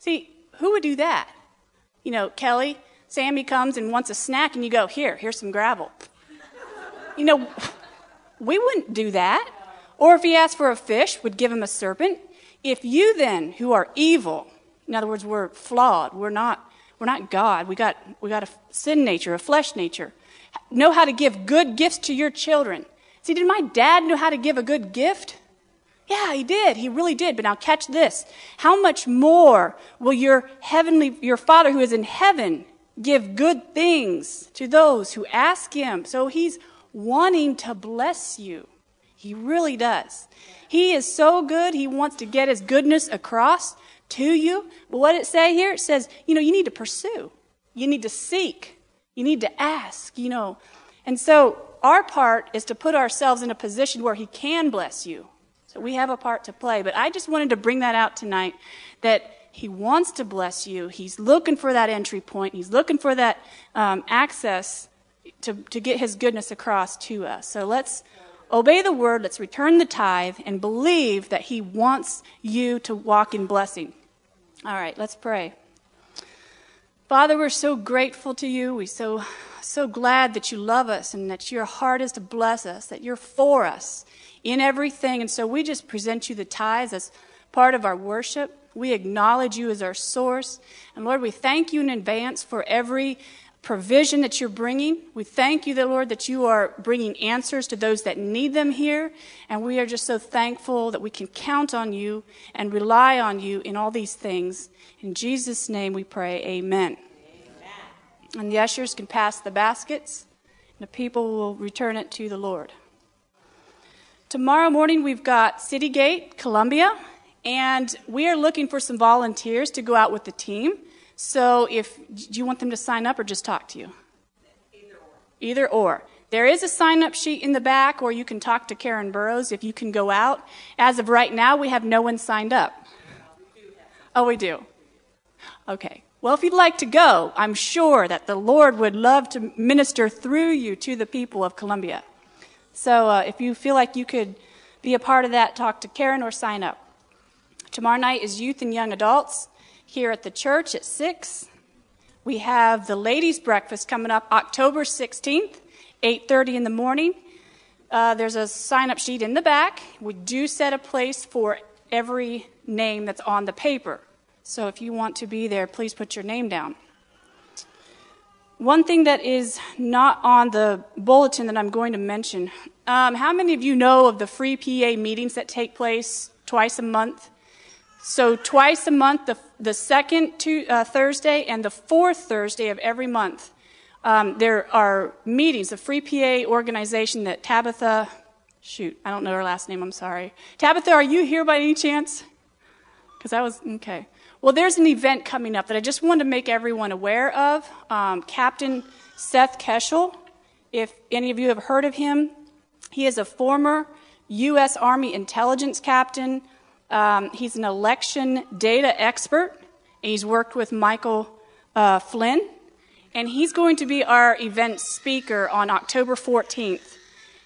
S5: See, who would do that? You know, Kelly, Sammy comes and wants a snack, and you go, Here, here's some gravel. You know, we wouldn't do that. Or if he asked for a fish, would give him a serpent. If you then, who are evil, in other words, we're flawed, we're not we're not God. We got, we got a sin nature, a flesh nature. Know how to give good gifts to your children. See, did my dad know how to give a good gift? Yeah, he did. He really did. But now catch this. How much more will your heavenly, your Father who is in heaven give good things to those who ask him? So he's wanting to bless you. He really does. He is so good, he wants to get his goodness across to you. But what it say here? It says, you know, you need to pursue. You need to seek. You need to ask, you know. And so our part is to put ourselves in a position where he can bless you. So we have a part to play. But I just wanted to bring that out tonight that he wants to bless you. He's looking for that entry point. He's looking for that um, access to, to get his goodness across to us. So let's obey the word, let's return the tithe, and believe that he wants you to walk in blessing. All right, let's pray. Father, we're so grateful to you. We're so, so glad that you love us and that your heart is to bless us, that you're for us in everything. And so we just present you the tithes as part of our worship. We acknowledge you as our source. And Lord, we thank you in advance for every provision that you're bringing. We thank you, the Lord, that you are bringing answers to those that need them here. And we are just so thankful that we can count on you and rely on you in all these things. In Jesus' name we pray, amen. amen. And the ushers can pass the baskets, and the people will return it to the Lord. Tomorrow morning we've got City Gate, Columbia, and we are looking for some volunteers to go out with the team. So if do you want them to sign up or just talk to you? Either or. Either or. There is a sign up sheet in the back, or you can talk to Karen Burrows if you can go out. As of right now, we have no one signed up. Oh, we do? Okay. Well, if you'd like to go, I'm sure that the Lord would love to minister through you to the people of Columbia. So uh, if you feel like you could be a part of that, talk to Karen or sign up. Tomorrow night is youth and young adults here at the church at 6. We have the ladies' breakfast coming up October 16th, 8.30 in the morning. Uh, there's a sign-up sheet in the back. We do set a place for every name that's on the paper. So if you want to be there, please put your name down. One thing that is not on the bulletin that I'm going to mention um, how many of you know of the free PA meetings that take place twice a month? So, twice a month, the, the second uh, Thursday and the fourth Thursday of every month, um, there are meetings, a free PA organization that Tabitha, shoot, I don't know her last name, I'm sorry. Tabitha, are you here by any chance? Because I was, okay. Well, there's an event coming up that I just wanted to make everyone aware of. Um, Captain Seth Keshel, if any of you have heard of him, he is a former U.S. Army intelligence captain um, he's an election data expert. He's worked with Michael uh, Flynn, and he's going to be our event speaker on October 14th.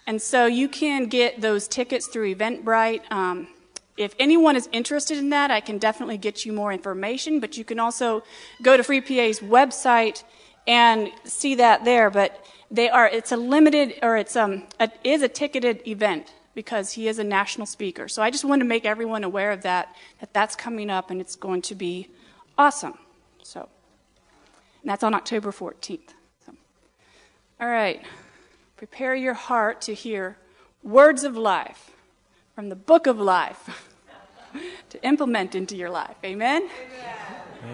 S5: And so you can get those tickets through Eventbrite. Um, if anyone is interested in that, I can definitely get you more information, but you can also go to Free PA's website and see that there. But they are, it's a limited, or it's, um, a, is a ticketed event because he is a national speaker. So I just want to make everyone aware of that, that that's coming up and it's going to be awesome. So, that's on October 14th. So, all right, prepare your heart to hear words of life from the book of life to implement into your life. Amen?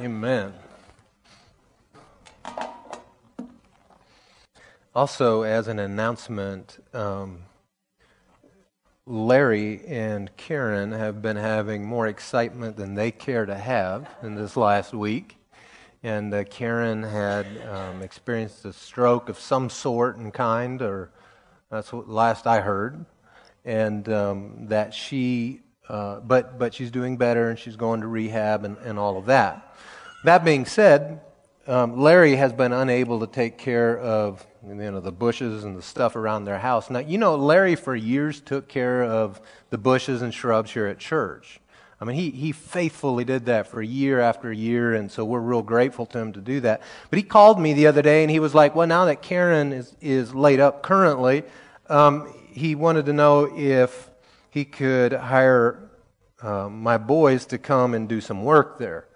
S1: Amen. Also, as an announcement, um, Larry and Karen have been having more excitement than they care to have in this last week. And uh, Karen had um, experienced a stroke of some sort and kind, or that's what last I heard. And um, that she, uh, but, but she's doing better and she's going to rehab and, and all of that. That being said, um, Larry has been unable to take care of you know, the bushes and the stuff around their house. Now, you know, Larry for years took care of the bushes and shrubs here at church. I mean, he, he faithfully did that for year after year, and so we're real grateful to him to do that. But he called me the other day, and he was like, Well, now that Karen is, is laid up currently, um, he wanted to know if he could hire uh, my boys to come and do some work there.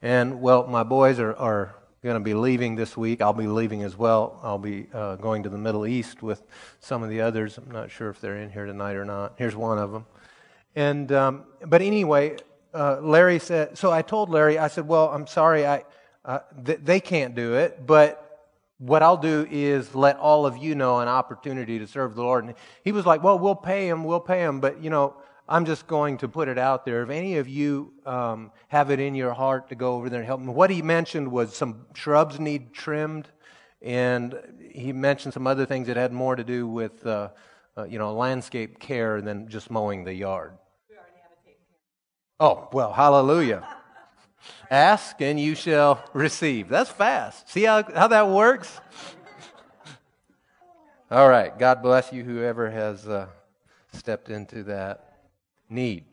S1: And, well, my boys are, are going to be leaving this week. I'll be leaving as well. I'll be uh, going to the Middle East with some of the others. I'm not sure if they're in here tonight or not. Here's one of them. And um, but anyway, uh, Larry said. So I told Larry. I said, "Well, I'm sorry. I uh, th- they can't do it, but what I'll do is let all of you know an opportunity to serve the Lord. And he was like, Well, we'll pay him, we'll pay him. But, you know, I'm just going to put it out there. If any of you um, have it in your heart to go over there and help what he mentioned was some shrubs need trimmed, and he mentioned some other things that had more to do with, uh, uh, you know, landscape care than just mowing the yard. Oh, well, hallelujah. Ask and you shall receive. That's fast. See how, how that works? All right. God bless you, whoever has uh, stepped into that need.